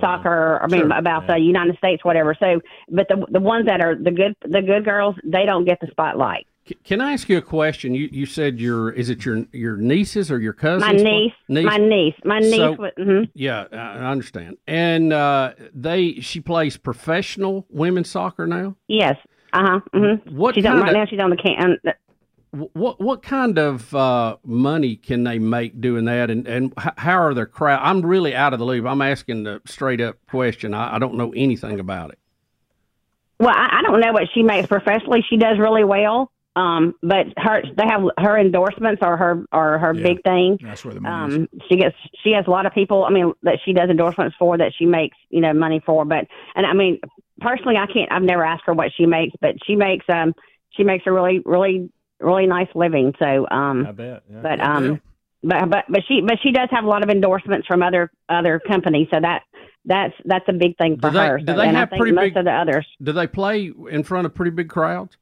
soccer. I mean Sure. about the United States, whatever. So, but the the ones that are the good the good girls, they don't get the spotlight. C- Can I ask you a question? You you said your is it your your nieces or your cousins? My niece, my niece, my niece. So- was, mhm. Yeah, I I understand. And uh, they she plays professional women's soccer now. Yes. Uh huh. Mm-hmm. What she's on, right kinda- now? She's on the can. Wh- What what kind of uh, money can they make doing that, and and how are their crowd? I'm really out of the loop. I'm asking the straight up question. I, I don't know anything about it. well, I, I don't know what she makes professionally. She does really well. Um, but her they have her endorsements are her are her big thing. That's where the money Um, she gets she has a lot of people. I mean, that she does endorsements for that she makes you know money for. But and I mean, personally, I can't. I've never asked her what she makes, but she makes um she makes a really really really nice living. So um, I bet. Yeah. but um, but but but she but she does have a lot of endorsements from other other companies. So that that's that's a big thing for Do they, her. do So- they and I have think pretty most big? of the others. Do they play in front of pretty big crowds?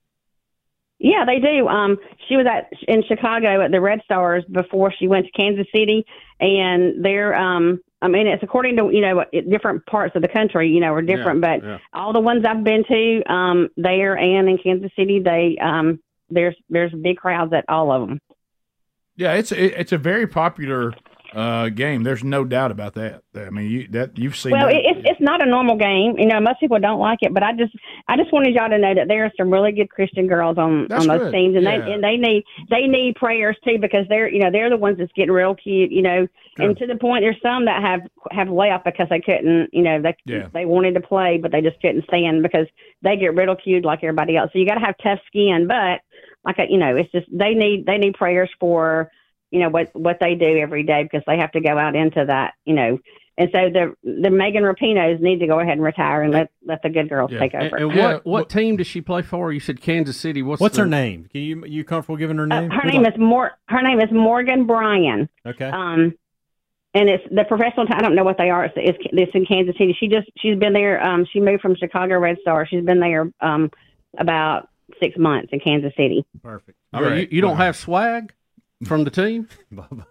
Yeah, they do. Um, she was at in Chicago at the Red Stars before she went to Kansas City, and they're. Um, I mean, it's according to you know different parts of the country, you know, are different. Yeah, but yeah. all the ones I've been to, um, there and in Kansas City, they um, there's there's big crowds at all of them. Yeah, it's it, it's a very popular uh, game. There's no doubt about that. I mean, you that you've seen. Well, that. it's it's not a normal game. You know, most people don't like it, but I just I just wanted y'all to know that there are some really good Christian girls on That's on those good. teams, and Yeah. they and they need they need prayers too because they're you know they're the ones that's getting real cute. You know, and to the point there's some that have have left because they couldn't. You know, they Yeah. they wanted to play, but they just couldn't stand because they get ridiculed like everybody else. So you got to have tough skin, but like I- you know, it's just they need they need prayers for you know what what they do every day because they have to go out into that you know and so the the Megan Rapinoes need to go ahead and retire and let let the good girls take over. and what what team does she play for? You said Kansas City. What's What's the- her name? Can you you comfortable giving her Uh, name? her name is Mor her name is Morgan Brian. Okay. Um, and it's the professional. T- I don't know what they are. It's, it's it's in Kansas City. She just she's been there. Um, she moved from Chicago Red Star. She's been there um about six months in Kansas City. Perfect. I mean, you, you don't have swag from the team.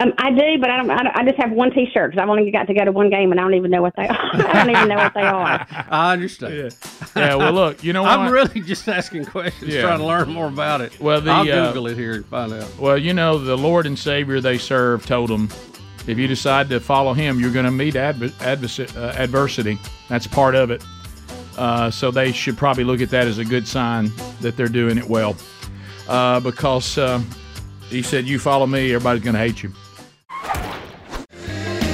Um, I do, but I don't. I, don't, I just have one T-shirt because I've only got to go to one game, and I don't even know what they are. I don't even know what they are. I understand. Yeah, well, look, you know I'm what? really just asking questions, Yeah. trying to learn more about it. Well, the, I'll uh, Google it here and find out. Well, you know, the Lord and Savior they serve told them, if you decide to follow Him, you're going to meet adver- advers- uh, adversity. That's part of it. Uh, so they should probably look at that as a good sign that they're doing it well, uh, because uh, He said, "You follow me, everybody's going to hate you."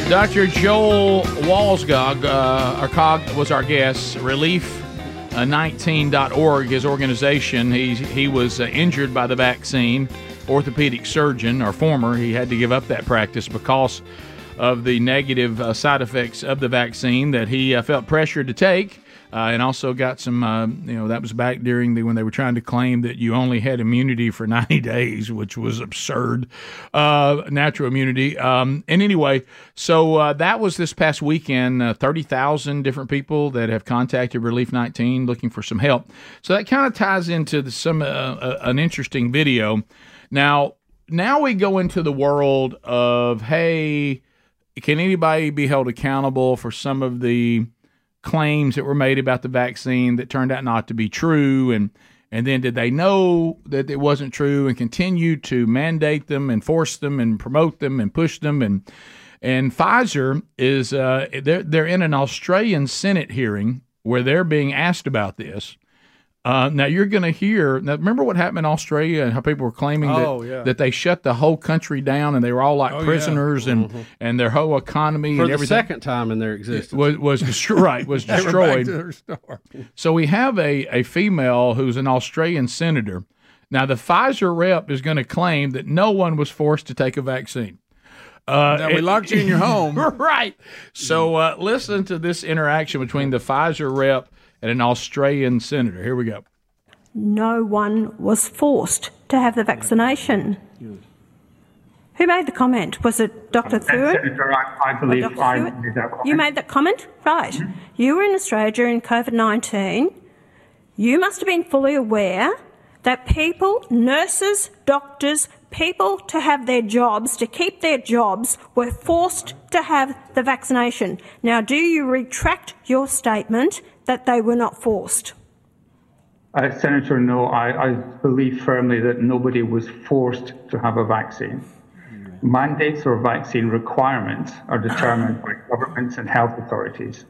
Dr. Joel Wallskog, uh, our was our guest. Relief19.org, his organization. He he was uh, injured by the vaccine. Orthopedic surgeon, or former, he had to give up that practice because of the negative uh, side effects of the vaccine that he uh, felt pressured to take. Uh, and also got some, uh, you know, that was back during the when they were trying to claim that you only had immunity for 90 days, which was absurd, uh, natural immunity. Um, and anyway, so uh, that was this past weekend. Uh, 30,000 different people that have contacted Relief 19 looking for some help. So that kind of ties into the, some uh, an interesting video. Now, now we go into the world of hey, can anybody be held accountable for some of the claims that were made about the vaccine that turned out not to be true and and then did they know that it wasn't true and continue to mandate them and force them and promote them and push them and and Pfizer is uh, they're they're in an Australian Senate hearing where they're being asked about this. Uh, now you're going to hear. Now remember what happened in Australia and how people were claiming Oh, that yeah. that they shut the whole country down and they were all like Oh, yeah. prisoners and and their whole economy For and the everything second time in their existence. was was destroyed. Right, was They were back destroyed. to their start. So we have a a female who's an Australian senator. Now the Pfizer rep is going to claim that no one was forced to take a vaccine. Uh, Now, we locked you in your home. right. So uh, listen to this interaction between the Pfizer rep and an Australian senator. Here we go. no one was forced to have the vaccination. Who made the comment? Was it Dr. Thurn? Senator, I, I believe Dr. I made that comment. You made that comment? Right. Mm-hmm. You were in Australia during COVID 19. You must have been fully aware that people, nurses, doctors, people to have their jobs, to keep their jobs, were forced to have the vaccination. Now, do you retract your statement that they were not forced? Uh, Senator, no, I, I believe firmly that nobody was forced to have a vaccine. Mandates or vaccine requirements are determined by governments and health authorities.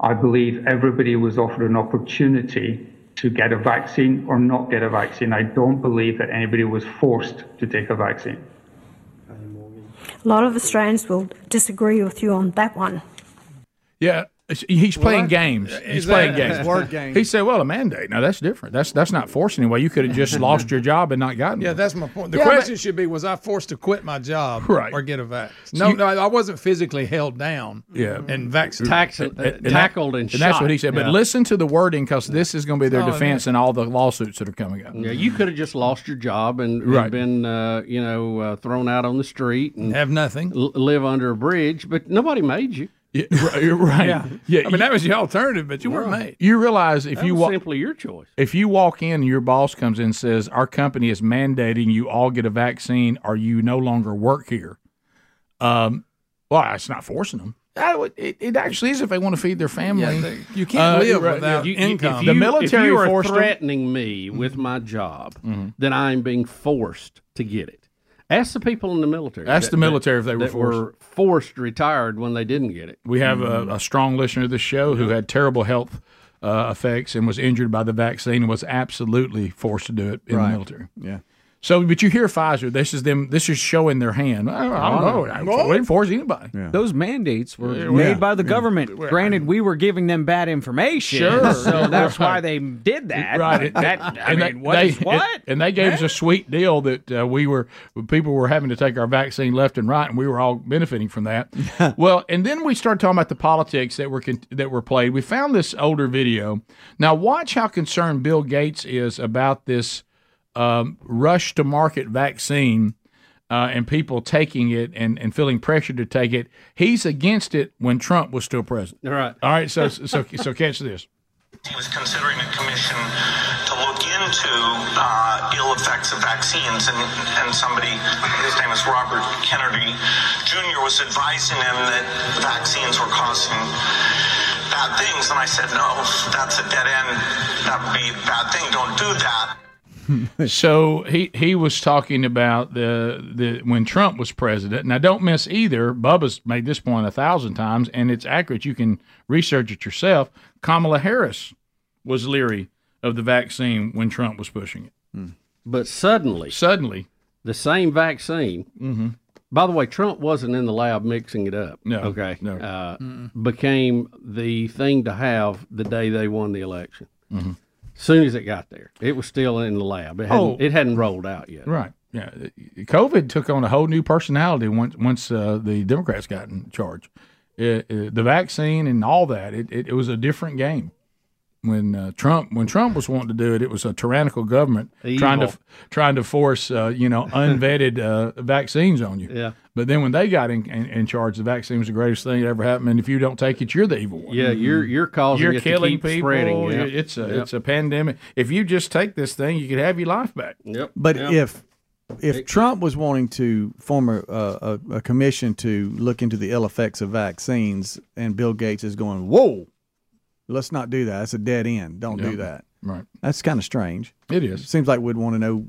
I believe everybody was offered an opportunity to get a vaccine or not get a vaccine. I don't believe that anybody was forced to take a vaccine. A lot of Australians will disagree with you on that one. Yeah. He's playing Well, games. He's that- playing games. Word games. He said, "Well, a mandate. Now that's different. That's that's not forcing anyway. You could have just lost your job and not gotten Yeah, one. that's my point. The Yeah, question but- should be: Was I forced to quit my job Right. or get a vax? So No, you- no, I wasn't physically held down. Yeah. and vaccinated. Tax- And- and that- tackled and that's what he said. But Yeah. listen to the wording because this is going to be their Oh, defense in all the lawsuits that are coming up. Yeah, you could have just lost your job and, and Right. been, uh, you know, uh, thrown out on the street and have nothing, live under a bridge. But nobody made you. Yeah, right. you're right. Yeah. yeah. I mean, that was the alternative, but you weren't made. You realize if That you was wa- simply your choice. if you walk in and your boss comes in and says our company is mandating you all get a vaccine or you no longer work here, um, well, it's not forcing them. That would- It, it actually is if they want to feed their family. Yeah, they- you can't live right, without yeah. income. If the military if you are forced them- threatening me with my job, Mm-hmm. then I'm being forced to get it. Ask the people in the military. Ask that- the military if they were that were forced retired when they didn't get it. We have Mm-hmm. a, a strong listener to this show who had terrible health uh, effects and was injured by the vaccine and was absolutely forced to do it in Right. the military. Yeah. So, but you hear Pfizer. This is them. This is showing their hand. I don't, I don't know. I Well- wouldn't force anybody. Those mandates were Yeah, made by the yeah. government. Yeah. Granted, we were giving them bad information, Sure. so that's Right. why they did that. Right. That, I And mean, they- what they- is what? And they gave us a sweet deal that uh, we were people were having to take our vaccine left and right, and we were all benefiting from that. well, and then we started talking about the politics that were con- that were played. We found this older video. Now, watch how concerned Bill Gates is about this um, rush to market vaccine. Uh, and people taking it and, and feeling pressure to take it. He's against it when Trump was still president. All right. All right. So so so catch this. He was considering a commission to look into uh, ill effects of vaccines, and, and somebody, his name is Robert Kennedy Jr., was advising him that vaccines were causing bad things. And I said, no, that's a dead end. That would be a bad thing. Don't do that. so he he was talking about the the when Trump was president. Now don't miss either. Bubba's made this point a thousand times, and it's accurate. You can research it yourself. Kamala Harris was leery of the vaccine when Trump was pushing it. But suddenly, suddenly, the same vaccine. Mhm. By the way, Trump wasn't in the lab mixing it up. No, okay, no. Uh, became the thing to have the day they won the election. Mhm. Soon as it got there, it was still in the lab. It hadn't, Oh. it hadn't rolled out yet. Right. Yeah. COVID took on a whole new personality once once uh, the Democrats got in charge. It, it- the vaccine and all that. It, it, it was a different game. When uh, Trump when Trump was wanting to do it, it was a tyrannical government trying to trying to force uh, you know unvetted uh, vaccines on you. Yeah. But then when they got in, in, in charge, the vaccine was the greatest thing that ever happened. And if you don't take it, you're the evil one. Yeah, you're you're causing You're it killing to keep people. spreading. Yeah. It's a Yep. it's a pandemic. If you just take this thing, you could have your life back. Yep. But if if Trump was wanting to form a, a, a commission to look into the ill effects of vaccines, and Bill Gates is going, "Whoa, let's not do that. That's a dead end. Don't do that." Right. That's kind of strange. It is. Seems like we'd want to know.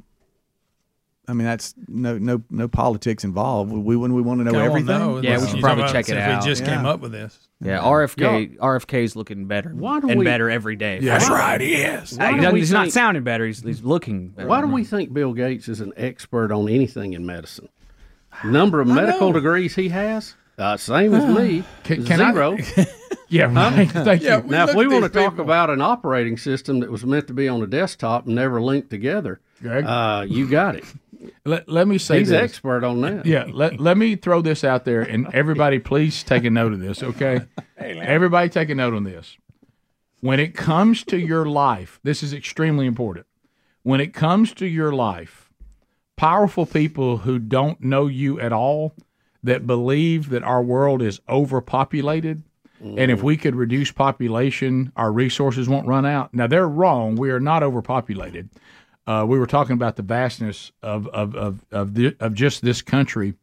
I mean, that's no no no politics involved. We wouldn't we want to know Kinda everything? know. Yeah, we should probably check about it if we out. just came up with this. Yeah, RFK RFK's looking better Why do and we- better every day. That's right, he is. He Why do doesn't- he's not sounding better. He's, he's looking better. Why do we think Bill Gates is an expert on anything in medicine? Number of medical degrees he has, uh, same as me, Can- can I- zero. Yeah, right. Thank you. now, if we want to talk about an operating system that was meant to be on a desktop and never linked together, Greg? uh, you got it. Let, let me say He's this. expert on that. Yeah, let, let me throw this out there, and everybody, please take a note of this, okay? everybody, take a note on this. When it comes to your life, this is extremely important. When it comes to your life, powerful people who don't know you at all, that believe that our world is overpopulated, and if we could reduce population, our resources won't run out. Now, they're wrong. We are not overpopulated. Uh, we were talking about the vastness of of of of, the, of just this country.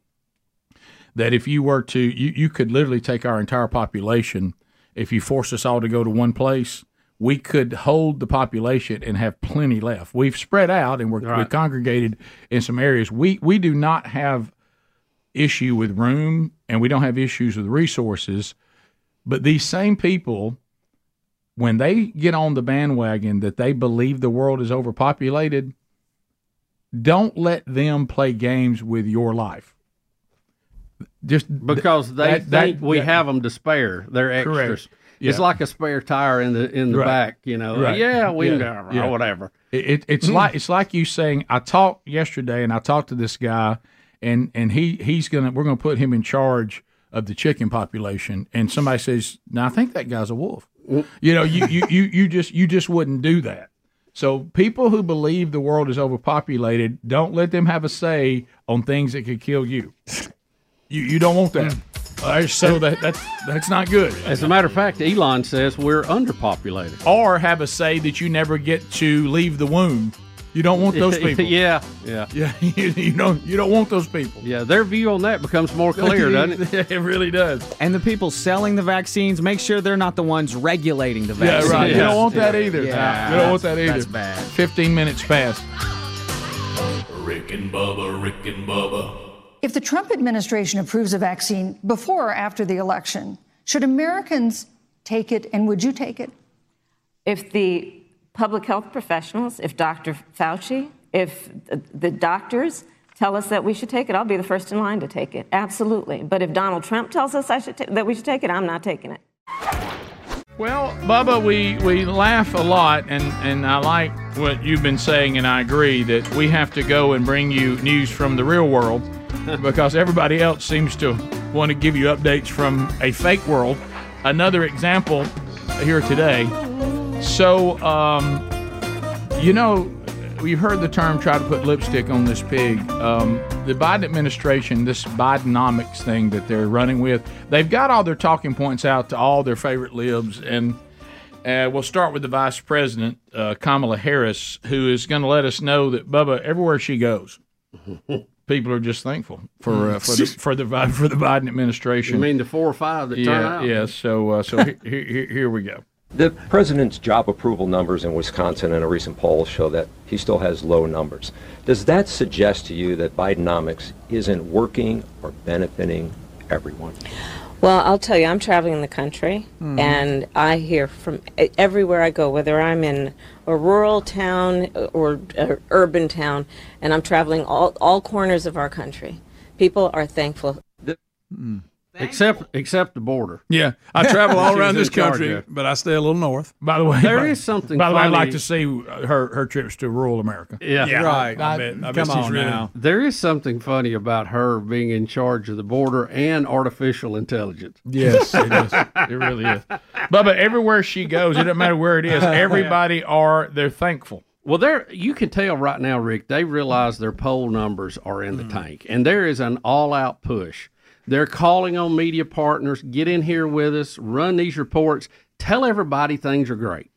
That if you were to, you, you could literally take our entire population. If you force us all to go to one place, we could hold the population and have plenty left. We've spread out and we're, we're congregated in some areas. We we do not have issue with room and we don't have issues with resources. But these same people, when they get on the bandwagon that they believe the world is overpopulated, don't let them play games with your life. Just Because they that- that- we that- have them to spare. They're extras. Correct. It's like a spare tire in the in the Right. back. You know. Right. Yeah, we Yeah. or Yeah. whatever. It, it, it's like it's like you saying I talked yesterday and I talked to this guy and and he he's gonna we're gonna put him in charge of the chicken population and somebody says now I think that guy's a wolf. You know you, you, you, you just you just wouldn't do that. So people who believe the world is overpopulated, don't let them have a say on things that could kill you. You you don't want that. Mm. All right, so that that's that's not good. As a matter of fact, Elon says we're underpopulated. Or have a say that you never get to leave the womb. You don't want those people. yeah, yeah, yeah. You, you don't you don't want those people. Yeah, their view on that becomes more clear, doesn't it? it really does. And the people selling the vaccines, make sure they're not the ones regulating the Yeah, vaccines. right. You don't want that either. Yeah, you don't want that either. That's bad. 15 minutes past. Rick and Bubba, Rick and Bubba. If the Trump administration approves a vaccine before or after the election, should Americans take it and would you take it? If the public health professionals, if Dr. Fauci, if the- the doctors tell us that we should take it, I'll be the first in line to take it. Absolutely. But if Donald Trump tells us I should ta- that we should take it, I'm not taking it. Well, Bubba, we, we laugh a lot, and, and I like what you've been saying, and I agree that we have to go and bring you news from the real world because everybody else seems to want to give you updates from a fake world. Another example here today. So, um, you know, we've heard the term try to put lipstick on this pig. Um, the Biden administration, this Bidenomics thing that they're running with, they've got all their talking points out to all their favorite libs. And uh, we'll start with the vice president, uh, Kamala Harris, who is going to let us know that, Bubba, everywhere she goes, people are just thankful for uh, for the for the for the Biden administration. You mean the four or five that turn yeah, out? yeah. So uh, so here, here, here we go. The president's job approval numbers in Wisconsin in a recent poll show that he still has low numbers. Does that suggest to you that Bidenomics isn't working or benefiting everyone? Well, I'll tell you, I'm traveling the country, Mhm. and I hear from e- everywhere I go, whether I'm in a rural town or an urban town, and I'm traveling all, all corners of our country. People are thankful. Except except the border. Yeah, I travel all around this country, of. but I stay a little north. By the way, There by- is something By the way, I'd like to see her her trips to rural America. Yeah, right. I bet- I bet she's really- There is something funny about her being in charge of the border and artificial intelligence. Yes, it is. It really is. Bubba, everywhere she goes, it doesn't matter where it is. Everybody are they're thankful. Well, there you can tell right now, Rick. They realize their poll numbers are in the Mm. tank, and there is an all-out push. They're calling on media partners, get in here with us, run these reports, tell everybody things are great.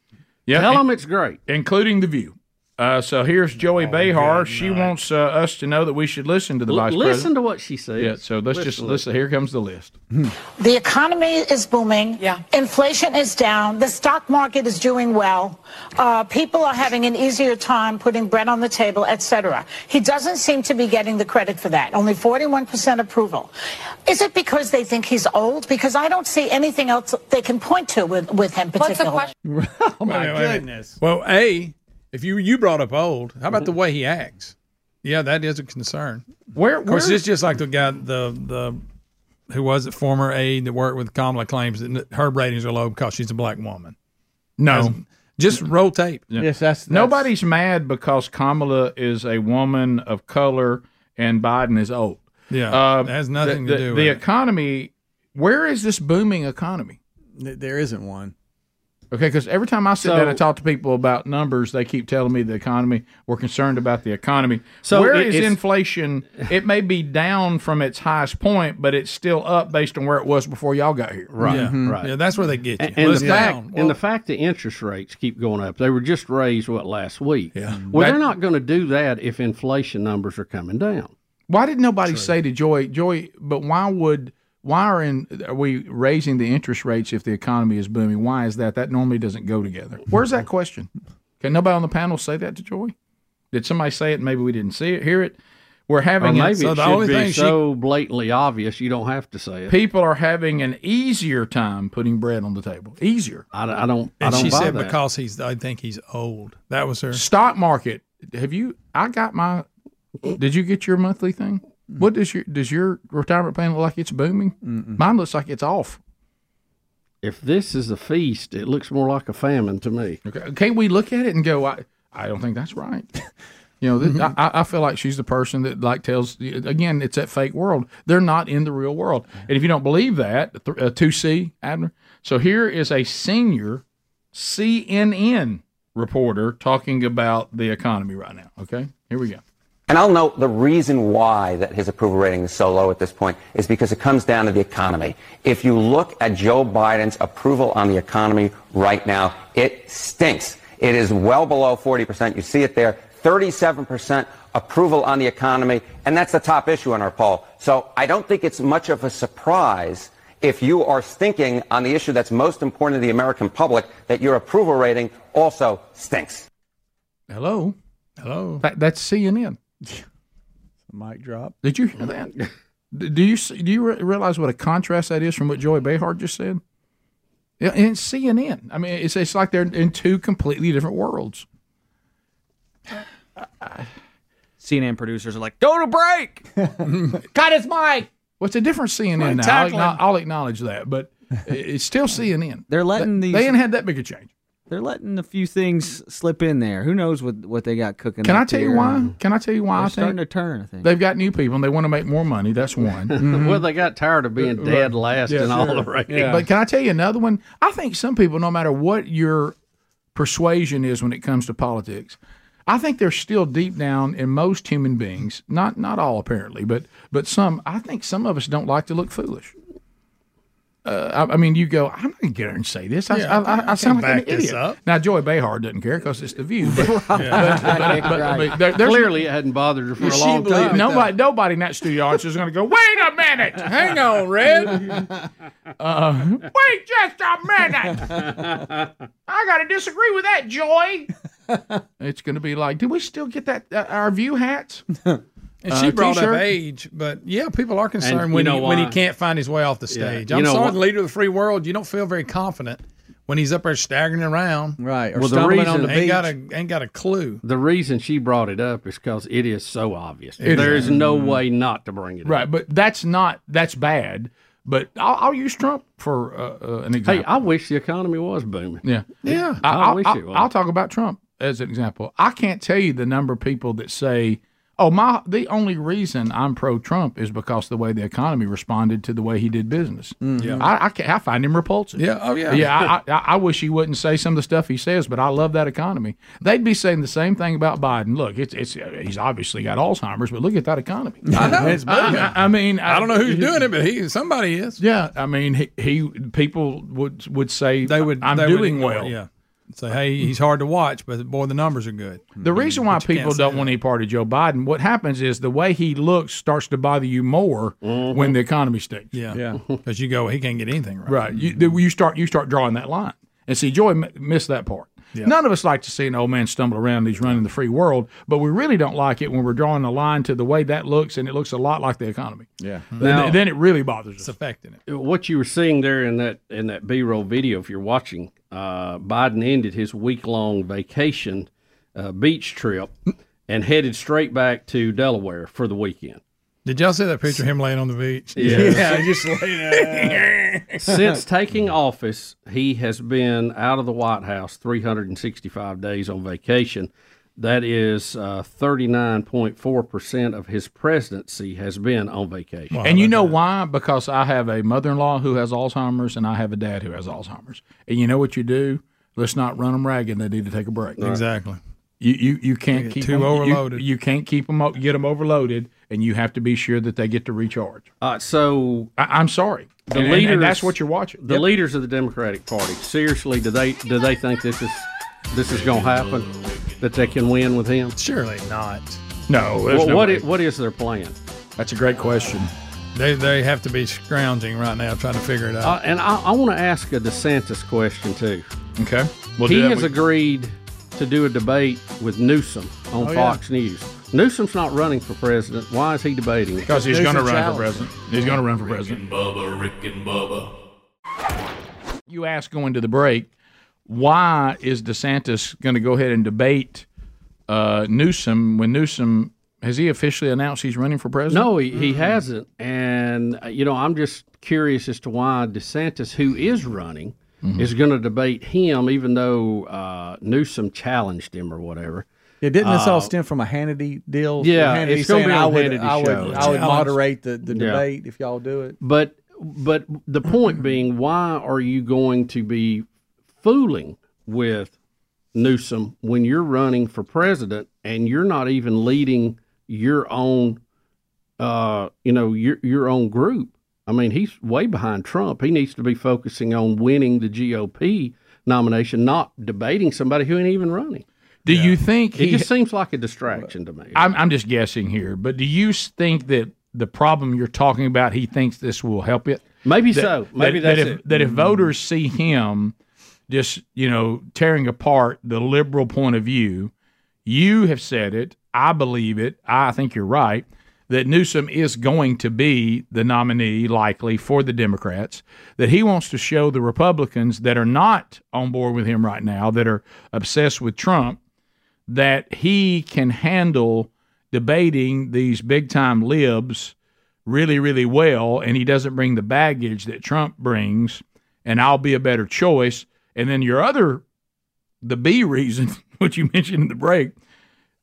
Yeah, tell them it's great, including the View. Uh, so here's Joy Behar. She wants uh, us to know that we should listen to the L- vice listen president. to what she says. Yeah. So let's just Listen. listen. Here comes the list. The economy is booming. Yeah. Inflation is down. The stock market is doing well. Uh, people are having an easier time putting bread on the table, etc. He doesn't seem to be getting the credit for that. Only 41% approval. Is it because they think he's old? Because I don't see anything else they can point to with, with him particularly. oh my goodness. Well, a if you you brought up old, how about the way he acts? Yeah, that is a concern. Where, of course, it's just like the guy the the who was it former aide that worked with Kamala claims that her ratings are low because she's a black woman. No. That's- just roll tape. Yes, that's nobody's mad because Kamala is a woman of color and Biden is old. Yeah, Uh, that has nothing the, to do the, with the it. economy. Where is this booming economy? There isn't one. Okay, because every time I sit So- down and talk to people about numbers, they keep telling me the economy. We're concerned about the economy. So where it- is inflation? It may be down from its highest point, but it's still up based on where it was before y'all got here. Right, Yeah. right. Yeah, that's where they get you. And, and Well, the fact, down. and the fact that interest rates keep going up, they were just raised what last week. Yeah. Well, That- they're not going to do that if inflation numbers are coming down. Why did nobody say to Joy, Joy? But why would why are in are we raising the interest rates if the economy is booming? Why is that? That normally doesn't go together. Where's that question? Can nobody on the panel say that to Joy? Did somebody say it? Maybe we didn't see it, hear it. We're Or having maybe an- it should be so blatantly obvious you don't have to say it. people are having an easier time putting bread on the table. Easier. I, I don't. And she said because he's, I think he's old. That was her. stock market. Have you? I got my. Did you get your monthly thing? What does your does your retirement plan look like? It's booming. Mine looks like it's off. If this is a feast, it looks more like a famine to me. Okay. Can't we look at it and go, I, I don't think that's right. You know, Mm-hmm. I, I feel like she's the person that like tells. Again, it's that fake world. They're not in the real world. And if you don't believe that, uh, two C Abner. So here is a senior CNN reporter talking about the economy right now. Okay, here we go. And I'll note the reason why that his approval rating is so low at this point is because it comes down to the economy. If you look at Joe Biden's approval on the economy right now, it stinks. It is well below 40%. You see it there. 37% approval on the economy, and that's the top issue in our poll. So I don't think it's much of a surprise if you are stinking on the issue that's most important to the American public that your approval rating also stinks. Hello, hello. That, that's CNN. Mic drop. Did you hear that? Do you see- do you re- realize what a contrast that is from what Joy Behar just said? Yeah, and CNN. I mean, it's it's like they're in two completely different worlds. CNN producers are like, go to break. Cut his mic. What's a different CNN now? I'll, tackle I'll acknowledge that, but it's still CNN. They're letting they, these. They ain't had that big a change. They're letting a few things slip in there. Who knows what what they got cooking? Can I up tell you there. why? Can I tell you why? They're I starting think to turn. I think. they've got new people and they want to make more money. That's one. Mhm. Well, they got tired of being dead last Yeah, in all the ratings. But can I tell you another one? I think some people, no matter what your persuasion is when it comes to politics, I think they're still deep down in most human beings, not not all apparently, but but some. I think some of us don't like to look foolish. Uh, I, I mean, you go. I'm not going to get her and say this. I, Yeah, I, I, I I sound like an idiot. up. Now, Joy Behar doesn't care because it's the View. But, but, Right. but- but- I mean, there- Clearly, it hadn't bothered her for a long time. Nobody, nobody in that studio audience is going to go. Wait a minute. Hang on, Red. Uh, wait just a minute. I got to disagree with that, Joy. it's going to be like, do we still get that uh, our view hats? And Uh, she brought t-shirt? up age, but yeah, people are concerned And you when, know he, when he can't find his way off the Yeah. stage. You I'm sorry, why? the leader of the free world. You don't feel very confident when he's up there staggering around, right? Or Well, the stumbling on reason- the ain't got a ain't got a clue. The reason she brought it up is because it is so obvious. It there is. is no way not to bring it up. Right, but that's not that's bad. But I'll, I'll use Trump for uh, uh, an example. Hey, I wish the economy was booming. Yeah, Yeah, I, I I'll, wish it was. I'll talk about Trump as an example. I can't tell you the number of people that say, "Oh, my." The only reason I'm pro-Trump is because the way the economy responded to the way he did business. Yeah. I, I, I find him repulsive. Yeah, oh, yeah. yeah. I, I, I wish he wouldn't say some of the stuff he says, but I love that economy. They'd be saying the same thing about Biden. Look, it's it's uh, he's obviously got Alzheimer's, but look at that economy. I know. I, I mean, I don't know who's doing it, but he somebody is. Yeah, I mean, he, he people would would say They would. I'm they would doing ignore well. Yeah. Say, hey, he's hard to watch, but boy, the numbers are good. The mm-hmm. reason why But you can't people don't want any part of Joe Biden, what happens is the way he looks starts to bother you more mm-hmm. when the economy stinks. Yeah, yeah. Because you go, he can't get anything right. Right. You, the- you start you start drawing that line, and see, Joy m- missed that part. Yeah. None of us like to see an old man stumble around. He's running the free world, but we really don't like it when we're drawing a line to the way that looks, and it looks a lot like the economy. Yeah. Then, Now- then it really bothers us. It's affecting it. What you were seeing there in that in that B roll video, if you're watching, uh, Biden ended his week long vacation uh, beach trip and headed straight back to Delaware for the weekend. Did y'all see that picture of him laying on the beach? Yes. Yeah, just laying there. Since taking office, he has been out of the White House 365 days on vacation. That is uh, 39.4% of his presidency has been on vacation. and you know why? Because I have a mother-in-law who has Alzheimer's, and I have a dad who has Alzheimer's. And you know what you do? Let's not run them ragged. They need to take a break. Exactly. You you, you can't get keep too 'em- you- overloaded. You, can't keep them get them overloaded, and you have to be sure that they get to recharge. Uh, so I, I'm sorry. the And- and- leaders, and that's what you're watching. The Yep. leaders of the Democratic Party, seriously, do they do they think this is this is going to happen? That they can win with him? Surely not. No. Well, no what i- what is their plan? That's a great question. They they have to be scrounging right now, trying to figure it out. Uh, and I, I want to ask a DeSantis question too. Okay. We'll he that has with- agreed to do a debate with Newsom on Oh, yeah. Fox News. Newsom's not running for president. Why is he debating? Because he's going to run for president. He's going to run for president. Bubba, Rick and Bubba. You asked going to the break, why is DeSantis going to go ahead and debate uh, Newsom when Newsom has he officially announced he's running for president? No, he, he hasn't. And and uh, you know, I'm just curious as to why DeSantis, who is running, Mhm. is going to debate him, even though uh, Newsom challenged him or whatever. Yeah, didn't this Uh, all stem from a Hannity deal? Yeah, Hannity it's gonna saying be I would, Hannity I would, show. I would Challenge. moderate the, the Yeah. debate if y'all do it. But but the point being, why are you going to be fooling with Newsom when you're running for president and you're not even leading your own, uh, you know, your your own group? I mean, he's way behind Trump. He needs to be focusing on winning the GOP nomination, not debating somebody who ain't even running. Do you think it he- just seems like a distraction to me? I'm, I'm just guessing here, but do you think that the problem you're talking about, he thinks this will help it? Maybe That- so. Maybe that, that's that if, it. That if voters see him just, you know, tearing apart the liberal point of view, you have said it. I believe it. I think you're right that Newsom is going to be the nominee likely for the Democrats, that he wants to show the Republicans that are not on board with him right now, that are obsessed with Trump, that he can handle debating these big time libs really, really well, and he doesn't bring the baggage that Trump brings, and I'll be a better choice. And then your other, the B reason, which you mentioned in the break,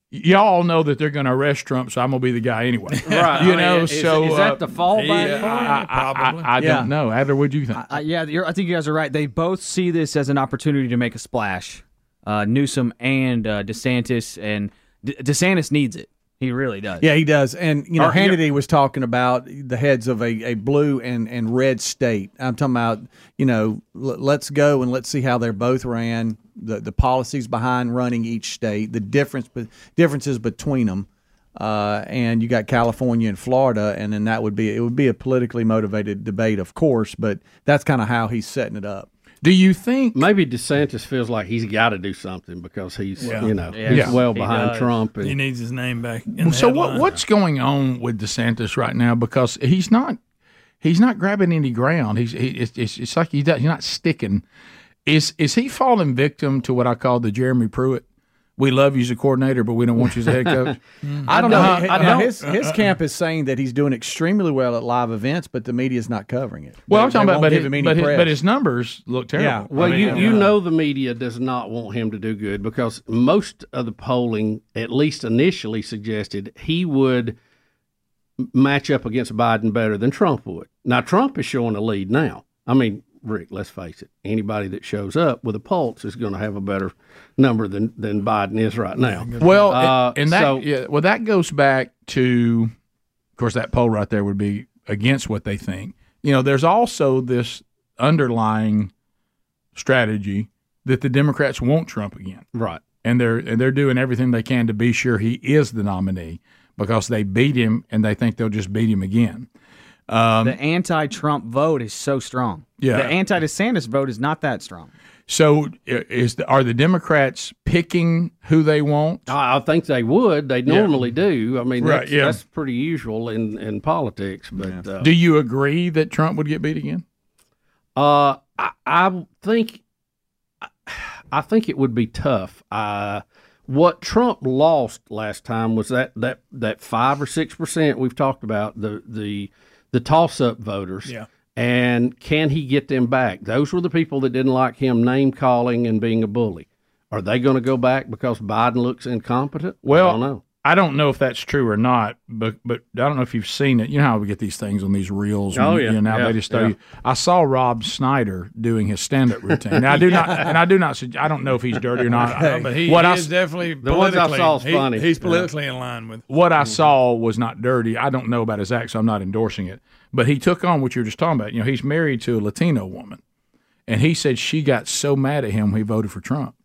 y'all know that they're going to arrest Trump, so I'm going to be the guy anyway. Right. You I mean, know, is- so is that uh, the fallback yeah, point? I, I, I, I Yeah. don't know. Adler, what do you think? Yeah, you're, I think you guys are right. They both see this as an opportunity to make a splash. Uh, Newsom and uh, DeSantis, and De- DeSantis needs it. He really does. Yeah, he does. And you know, you're- Hannity was talking about the heads of a, a blue and, and red state. I'm talking about, you know, l- let's go and let's see how they're both ran, the the policies behind running each state, the difference differences between them. Uh, and you got California and Florida, and then that would be it would be a politically motivated debate, of course, but that's kind of how he's setting it up. Do you think maybe DeSantis feels like he's got to do something because he's Yeah. you know Yeah. he's Yeah. well behind does. Trump and He needs his name back. In Well, the so what, what's going on with DeSantis right now? Because he's not he's not grabbing any ground. He's he, it's, it's, it's like he does, he's not sticking. Is is he falling victim to what I call the Jeremy Pruitt? We love you as a coordinator, but we don't want you as a head coach. I don't know. Uh, His- I now, don't- His his camp is saying that he's doing extremely well at live events, but the media is not covering it. Well, They- I'm talking about, but his, but, his, but his numbers look terrible. Yeah. Well, I mean, you, uh, you know the media does not want him to do good because most of the polling, at least initially, suggested he would match up against Biden better than Trump would. Now Trump is showing a lead now. I mean, Rick, let's face it. Anybody that shows up with a pulse is going to have a better number than than Biden is right now. Well, Uh, and that so- yeah, well that goes back to, of course, that poll right there would be against what they think. You know, there's also this underlying strategy that the Democrats want Trump again, right? And they're and they're doing everything they can to be sure he is the nominee because they beat him and they think they'll just beat him again. Um, the anti-Trump vote is so strong. Yeah. The anti-DeSantis vote is not that strong. so, is the, are the Democrats picking who they want? I I think they would. They Yeah. normally do. I mean, Right, that's, yeah. that's pretty usual in, in politics. But uh, Do you agree that Trump would get beat again? Uh, I, I think, I think it would be tough. Uh, what Trump lost last time was that that that five or six percent we've talked about the the the toss up voters. Yeah. And can he get them back? Those were the people that didn't like him name calling and being a bully. Are they going to go back because Biden looks incompetent? Well, I don't know. I don't know if that's true or not, but but I don't know if you've seen it. You know how we get these things on these reels. Oh, and, yeah. You know, now Yeah, they just yeah. I saw Rob Schneider doing his stand up routine. Now, I do not, and I do not. I don't know if he's dirty or not. No, but he, what he I is s- definitely The ones I saw is he- funny. He's Yeah. politically in line with. what I mm-hmm. saw was not dirty. I don't know about his act, so I'm not endorsing it. But he took on what you were just talking about. You know, he's married to a Latino woman, and he said she got so mad at him when he voted for Trump.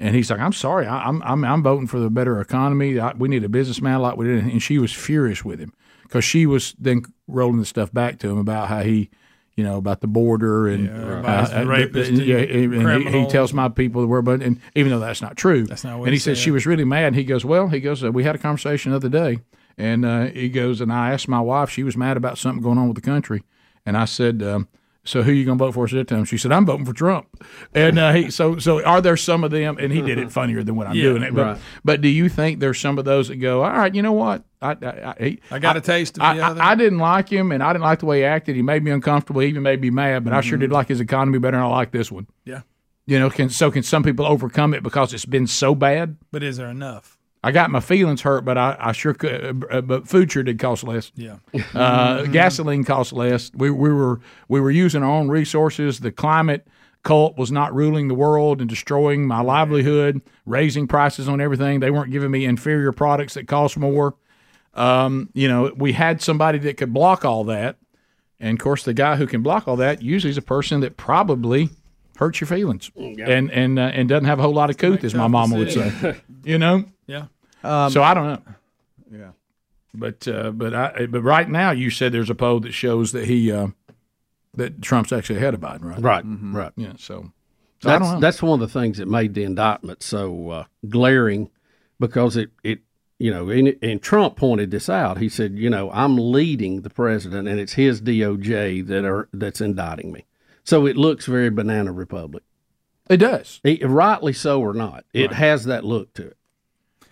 And he's like, "I'm sorry, I, I'm I'm I'm voting for the better economy. I, we need a businessman like we did." And she was furious with him because she was then rolling the stuff back to him about how he, you know, about the border and everybody's uh, uh, rapist and, yeah, and he, he tells my people the word, but and even though that's not true, That's not what and he said. she was really mad. And he goes, "Well, he goes, uh, we had a conversation the other day, and uh, he goes, and I asked my wife, she was mad about something going on with the country, and I said." Um, so who you gonna vote for at that time? She said, "I'm voting for Trump." And uh, he, so, so are there some of them? And he did it funnier than when I'm Yeah, doing it. But, right. but do you think there's some of those that go, "All right, you know what? I I, I, I got a taste of I, the I- other. I didn't like him, and I didn't like the way he acted. He made me uncomfortable. He even made me mad. But I sure did like his economy better, and I like this one. Yeah. You know, can so can some people overcome it because it's been so bad? But is there enough? I got my feelings hurt, but I, I sure could. Uh, but food sure did cost less. Yeah. Uh, gasoline cost less. We, we were we were using our own resources. The climate cult was not ruling the world and destroying my livelihood, raising prices on everything. They weren't giving me inferior products that cost more. Um, you know, we had somebody that could block all that, and of course, the guy who can block all that usually is a person that probably hurts your feelings Yeah. and and uh, and doesn't have a whole lot of couth, as my mama would say. you know. Yeah. Um, so I don't know. Yeah. But uh, but I but right now you said there's a poll that shows that he uh, that Trump's actually ahead of Biden, right? Right, Mhm. right. Yeah. So, so I that's don't know. that's one of the things that made the indictment so uh, glaring because it it you know and, and Trump pointed this out. He said, you know, I'm leading the president, and it's his DOJ that are that's indicting me. So it looks very banana republic. It does, rightly so or not. It has that look to it.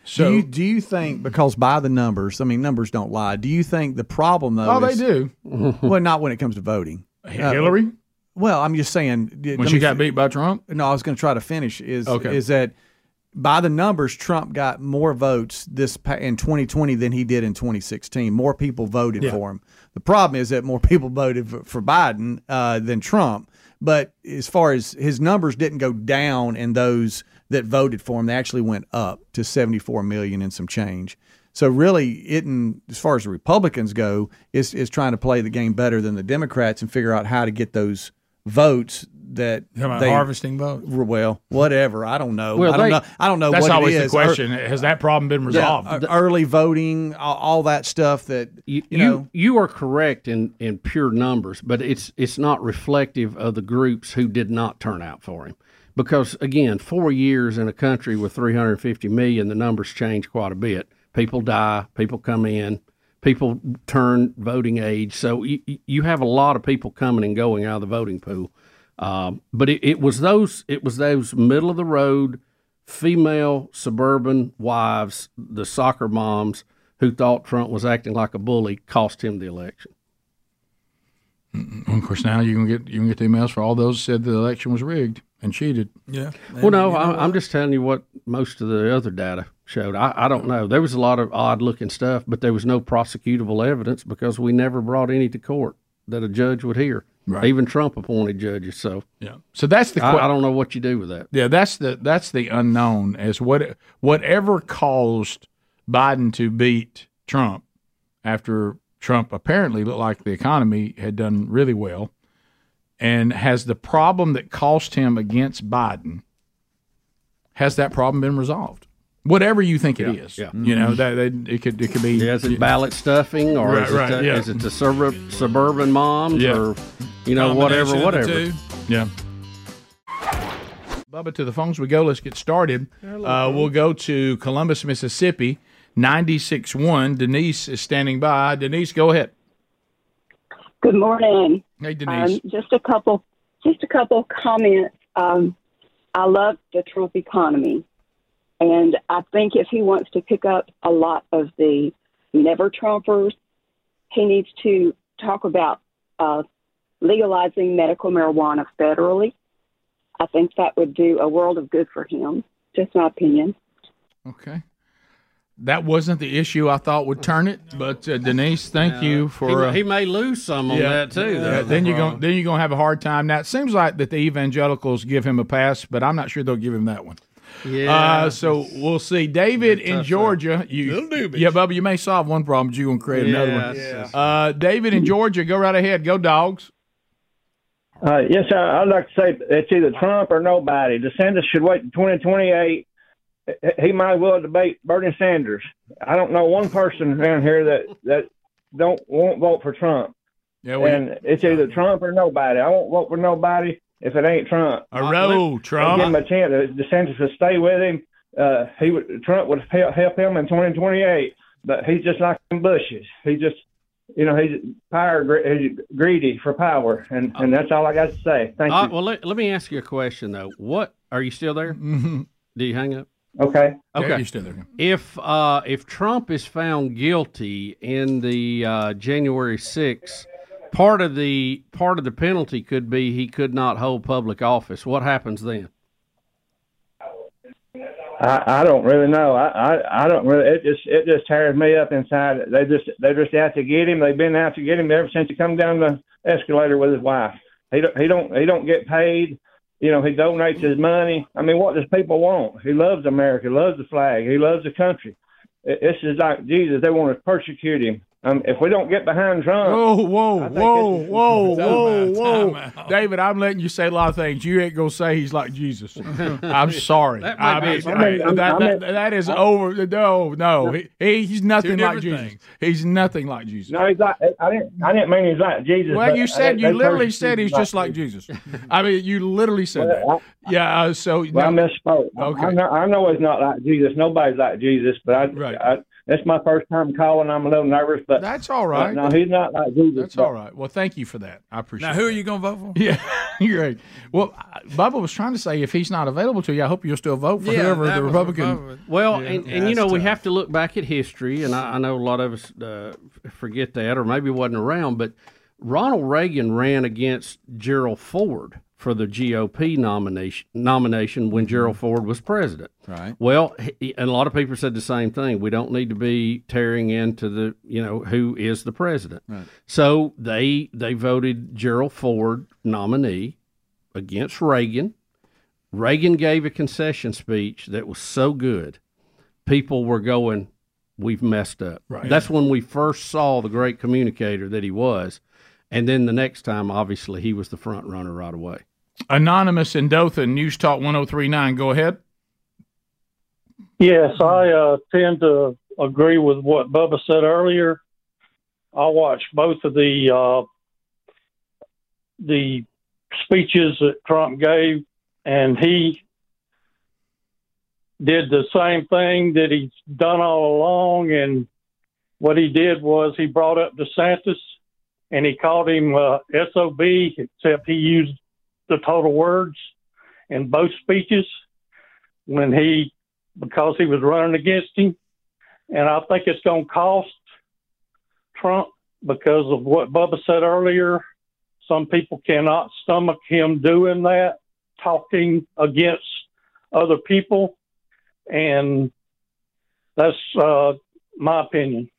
Do you do you think because by the numbers, I mean numbers don't lie. Do you think the problem though? Oh, they do. well, not when it comes to voting. Uh, Hillary? well, I'm just saying When she got beat by Trump. No, I was going to try to finish. Is Okay. is that by the numbers, Trump got more votes this in 2020 than he did in 2016. More people voted Yeah. for him. The problem is that more people voted for, for Biden uh, than Trump. But as far as his numbers didn't go down in those that voted for him, they actually went up to 74 million and some change. So really, it and as far as the Republicans go, is is trying to play the game better than the Democrats and figure out how to get those votes that You talking about they harvesting votes? Well, whatever. I don't know. Well, I don't they- know. I don't know. That's what it always the question. Or- Has that problem been resolved? Yeah, early voting, all, all that stuff that you, you know. you are correct in in pure numbers, but it's it's not reflective of the groups who did not turn out for him. Because again, four years in a country with 350 million, the numbers change quite a bit. People die, people come in, people turn voting age. So you, you have a lot of people coming and going out of the voting pool. Um, but it, it was those it was those middle of the road female suburban wives, the soccer moms who thought Trump was acting like a bully, cost him the election. Of course, now you can get you can get the emails for all those said the election was rigged and cheated. Yeah. Well, no, I, I'm just telling you what most of the other data showed. I, I don't know. There was a lot of odd looking stuff, but there was no prosecutable evidence because we never brought any to court that a judge would hear. Right. Even Trump appointed judges. So yeah. So that's the. I, I don't know what you do with that. Yeah, that's the that's the unknown as what whatever caused Biden to beat Trump after Trump apparently looked like the economy had done really well, and has the problem that cost him against Biden has that problem been resolved? Whatever you think it Yeah, is, yeah. you know that, that it could it could be. Yeah, is it ballot stuffing or Right, is, it right, the, yeah. is it the suburb, suburban moms Yeah. or you know whatever whatever? the Yeah. Bubba, to the phones we go. Let's get started. Uh, we'll go to Columbus, Mississippi, 96.1. Denise is standing by. Denise, go ahead. Good morning. Hey, Denise. Um, just a couple, just a couple comments. Um, I love the Trump economy, and I think if he wants to pick up a lot of the never Trumpers, he needs to talk about uh, legalizing medical marijuana federally. I think that would do a world of good for him. Just my opinion. Okay. That wasn't the issue I thought would turn it, but uh, Denise, thank you for. he, uh, he may lose some on that too. Yeah, though. then you're going then you're going to have a hard time. Now it seems like that the evangelicals give him a pass, but I'm not sure they'll give him that one. Yeah. Uh, so we'll see. David in tough Georgia, you yeah, Bubba, you may solve one problem, but you're going to create another one. Yeah. Uh, David in Georgia, go right ahead. Go dogs. Uh, yes, I, I'd like to say it's either Trump or nobody. DeSantis should wait until 2028. He might as well debate Bernie Sanders. I don't know one person around here that that don't won't vote for Trump. Yeah, we- and it's either Trump or nobody. I won't vote for nobody if it ain't Trump. A row, Trump. Give him a chance. Uh, DeSantis would stay with him. Uh, he would Trump would help, help him in 2028. But he's just like them bushes. He just, you know, he's power he's greedy for power, and and that's all I got to say. Thank Uh, you. well, let, let me ask you a question though. What are you still there? Mm-hmm. Do you hang up? Okay. Okay. you still there. If uh, if Trump is found guilty in the uh, January 6th, part of the part of the penalty could be he could not hold public office. What happens then? I, I don't really know. I, I I don't really. It just it just tears me up inside. They just they just out to get him. They've been out to get him ever since he come down the escalator with his wife. He don't he don't he don't get paid. You know, he donates his money. I mean, what does people want? He loves America. He loves the flag. He loves the country. This is like Jesus. They want to persecute him. Um, if we don't get behind Trump, Whoa, whoa, whoa, whoa, Time whoa, out, whoa. David, I'm letting you say a lot of things. You ain't going to say he's like Jesus. I'm sorry. That I mean. I- that, I'm- that, I'm- that is over. No, no. He, he- he's nothing like different Jesus. things. He's nothing like Jesus. no, he's like. I didn't. I didn't mean he's like Jesus. Well, you said you literally said him he's just like Jesus. I mean, you literally said Well, that. Yeah. Uh, so Well, I misspoke. Okay. I know, I know it's not like Jesus. Nobody's like Jesus, but I, I that's my first time calling. I'm a little nervous, but That's all right. No, he's not like Jesus. That's all right. Well, thank you for that. I appreciate. Now, who are you going to vote for? Yeah, you're right. Well, I- Bubba was trying to say if he's not available to you, I hope you'll still vote for Yeah, whoever the was Republican. Well, Yeah. and, Yeah, and you that's know we have to look back at history, and I, I know a lot of us uh, forget that, or maybe wasn't around. But Ronald Reagan ran against Gerald Ford for the GOP nomination nomination when mm-hmm. Gerald Ford was president. Right. Well, he, and a lot of people said the same thing. We don't need to be tearing into the you know who is the president. Right. So they they voted Gerald Ford nominee against Reagan. Reagan gave a concession speech that was so good, people were going, "We've messed up." Right. That's when we first saw the great communicator that he was, and then the next time, obviously, he was the front runner right away. Anonymous in Dothan, News Talk 1039. Go ahead. Yes, I uh, tend to agree with what Bubba said earlier. I watched both of the uh, the speeches that Trump gave, and he did the same thing that he's done all along. And what he did was he brought up DeSantis, and he called him uh, SOB, except he used the total words in both speeches when he because he was running against him. And I think it's going to cost Trump because of what Bubba said earlier. Some people cannot stomach him doing that, talking against other people. And that's uh, my opinion.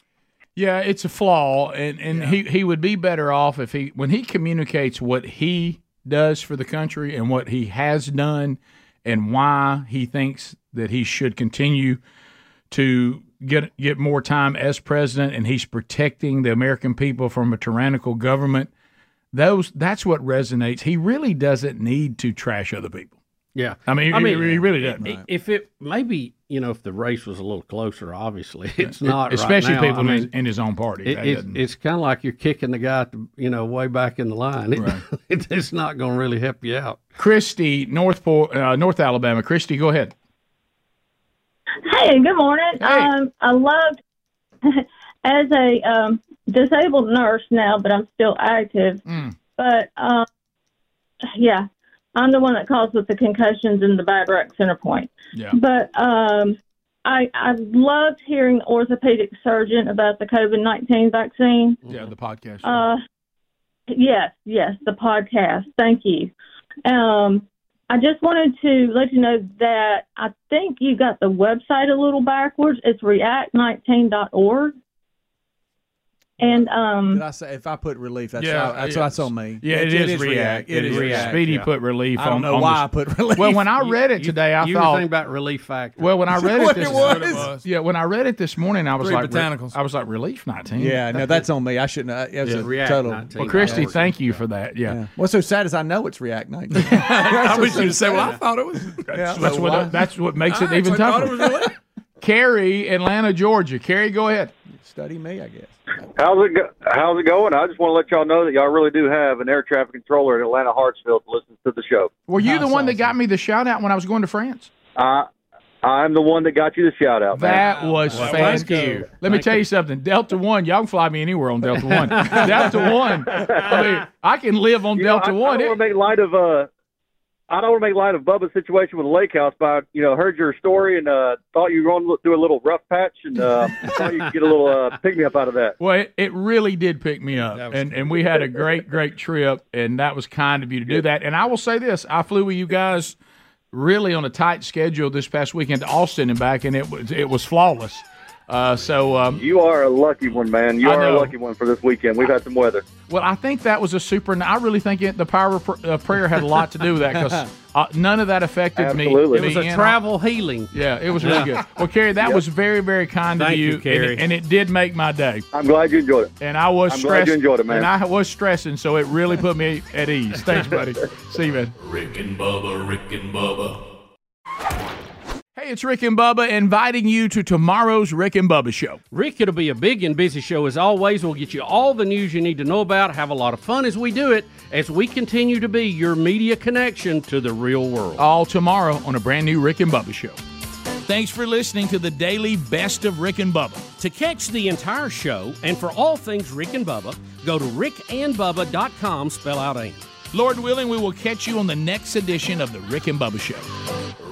Yeah, it's a flaw, and, and he, he would be better off if he when he communicates what he does for the country and what he has done and why he thinks that he should continue to get get more time as president and he's protecting the American people from a tyrannical government. Those that's what resonates. He really doesn't need to trash other people. Yeah, I mean, I he- he really doesn't. i- If it maybe you know if the race was a little closer, obviously it's not. right Especially now. people I in his- mean, in his own party. It, it, it's kind of like you're kicking the guy, to, you know, way back in the line. It, it- it's not going to really help you out. Christy, North uh, North Alabama. Christy, go ahead. Hey, good morning. Um, I loved as a um, disabled nurse now, but I'm still active. But um, yeah, I'm the one that calls with the concussions and the bad rec center point. Yeah. But um, I I loved hearing the orthopedic surgeon about the COVID nineteen vaccine. Yeah, the podcast. Uh, yes, yes, the podcast. Thank you. Um, I just wanted to let you know that I think you got the website a little backwards. It's react19.org. And um, Did I say if I put relief? That's Yeah, how, that's yeah. that's on me. Yeah, it is React. It It is is. React. Speedy yeah. put relief I don't on- know on why the- I put relief. Well, when I read it today, I you thought were thinking about relief factor. Well, when I read it what this it was? yeah, when I read it this morning, I was Three like, botanicals. I was like, relief nineteen. Yeah, no, that's on me. I shouldn't. Uh, it was Yeah. a total. Well, Christy, thank you for that. Yeah. What's so sad is I know it's React 19. I wish you'd say, well, I thought it was. That's, Yeah, what that's what makes it even tougher. it. Carrie, Atlanta, Georgia. Carrie, go ahead. Study me, I guess. How's it go- How's it going? I just want to let y'all know that y'all really do have an air traffic controller in Atlanta Hartsfield to listen to the show. Were you the one that got me the shout out when I was going to France? Uh, I'm the one that got you the shout out. man. That was fantastic. Thank you. Let me tell you something. Delta One, y'all can fly me anywhere on Delta One. Delta One. I mean, I can live on You know, Delta I, One. I don't want to make light of uh, I don't want to make light of Bubba's situation with the lake house, but I, you know, heard your story and uh, thought you were going to do a little rough patch, and uh, thought you could get a little uh, pick me up out of that. Well, it, it really did pick me up, and and we had a great great trip, and that was kind of you to do that. And I will say this: I flew with you guys really on a tight schedule this past weekend to Austin and back, and it was it was flawless. Uh, so um, You are a lucky one, man. You I are a lucky one for this weekend. We've had some weather. Well, I think that was a super. I really think it, the power of pr- uh, prayer had a lot to do with that because uh, none of that affected me. It was me a in- travel healing. Yeah, it was really good. Well, Kerry, that Yep. was very, very kind Thank of you, you, Carrie. And, it, and it did make my day. I'm glad you enjoyed it. And I was I'm glad stressed. you enjoyed it, man. And I was stressing, so it really put me at ease. Thanks, buddy. See you, man. Rick and Bubba, Rick and Bubba. Hey, it's Rick and Bubba inviting you to tomorrow's Rick and Bubba show. Rick, it'll be a big and busy show as always. We'll get you all the news you need to know about, have a lot of fun as we do it, as we continue to be your media connection to the real world. All tomorrow on a brand new Rick and Bubba show. Thanks for listening to the daily best of Rick and Bubba. To catch the entire show and for all things Rick and Bubba, go to rickandbubba.com, spell out AIM. Lord willing, we will catch you on the next edition of the Rick and Bubba show.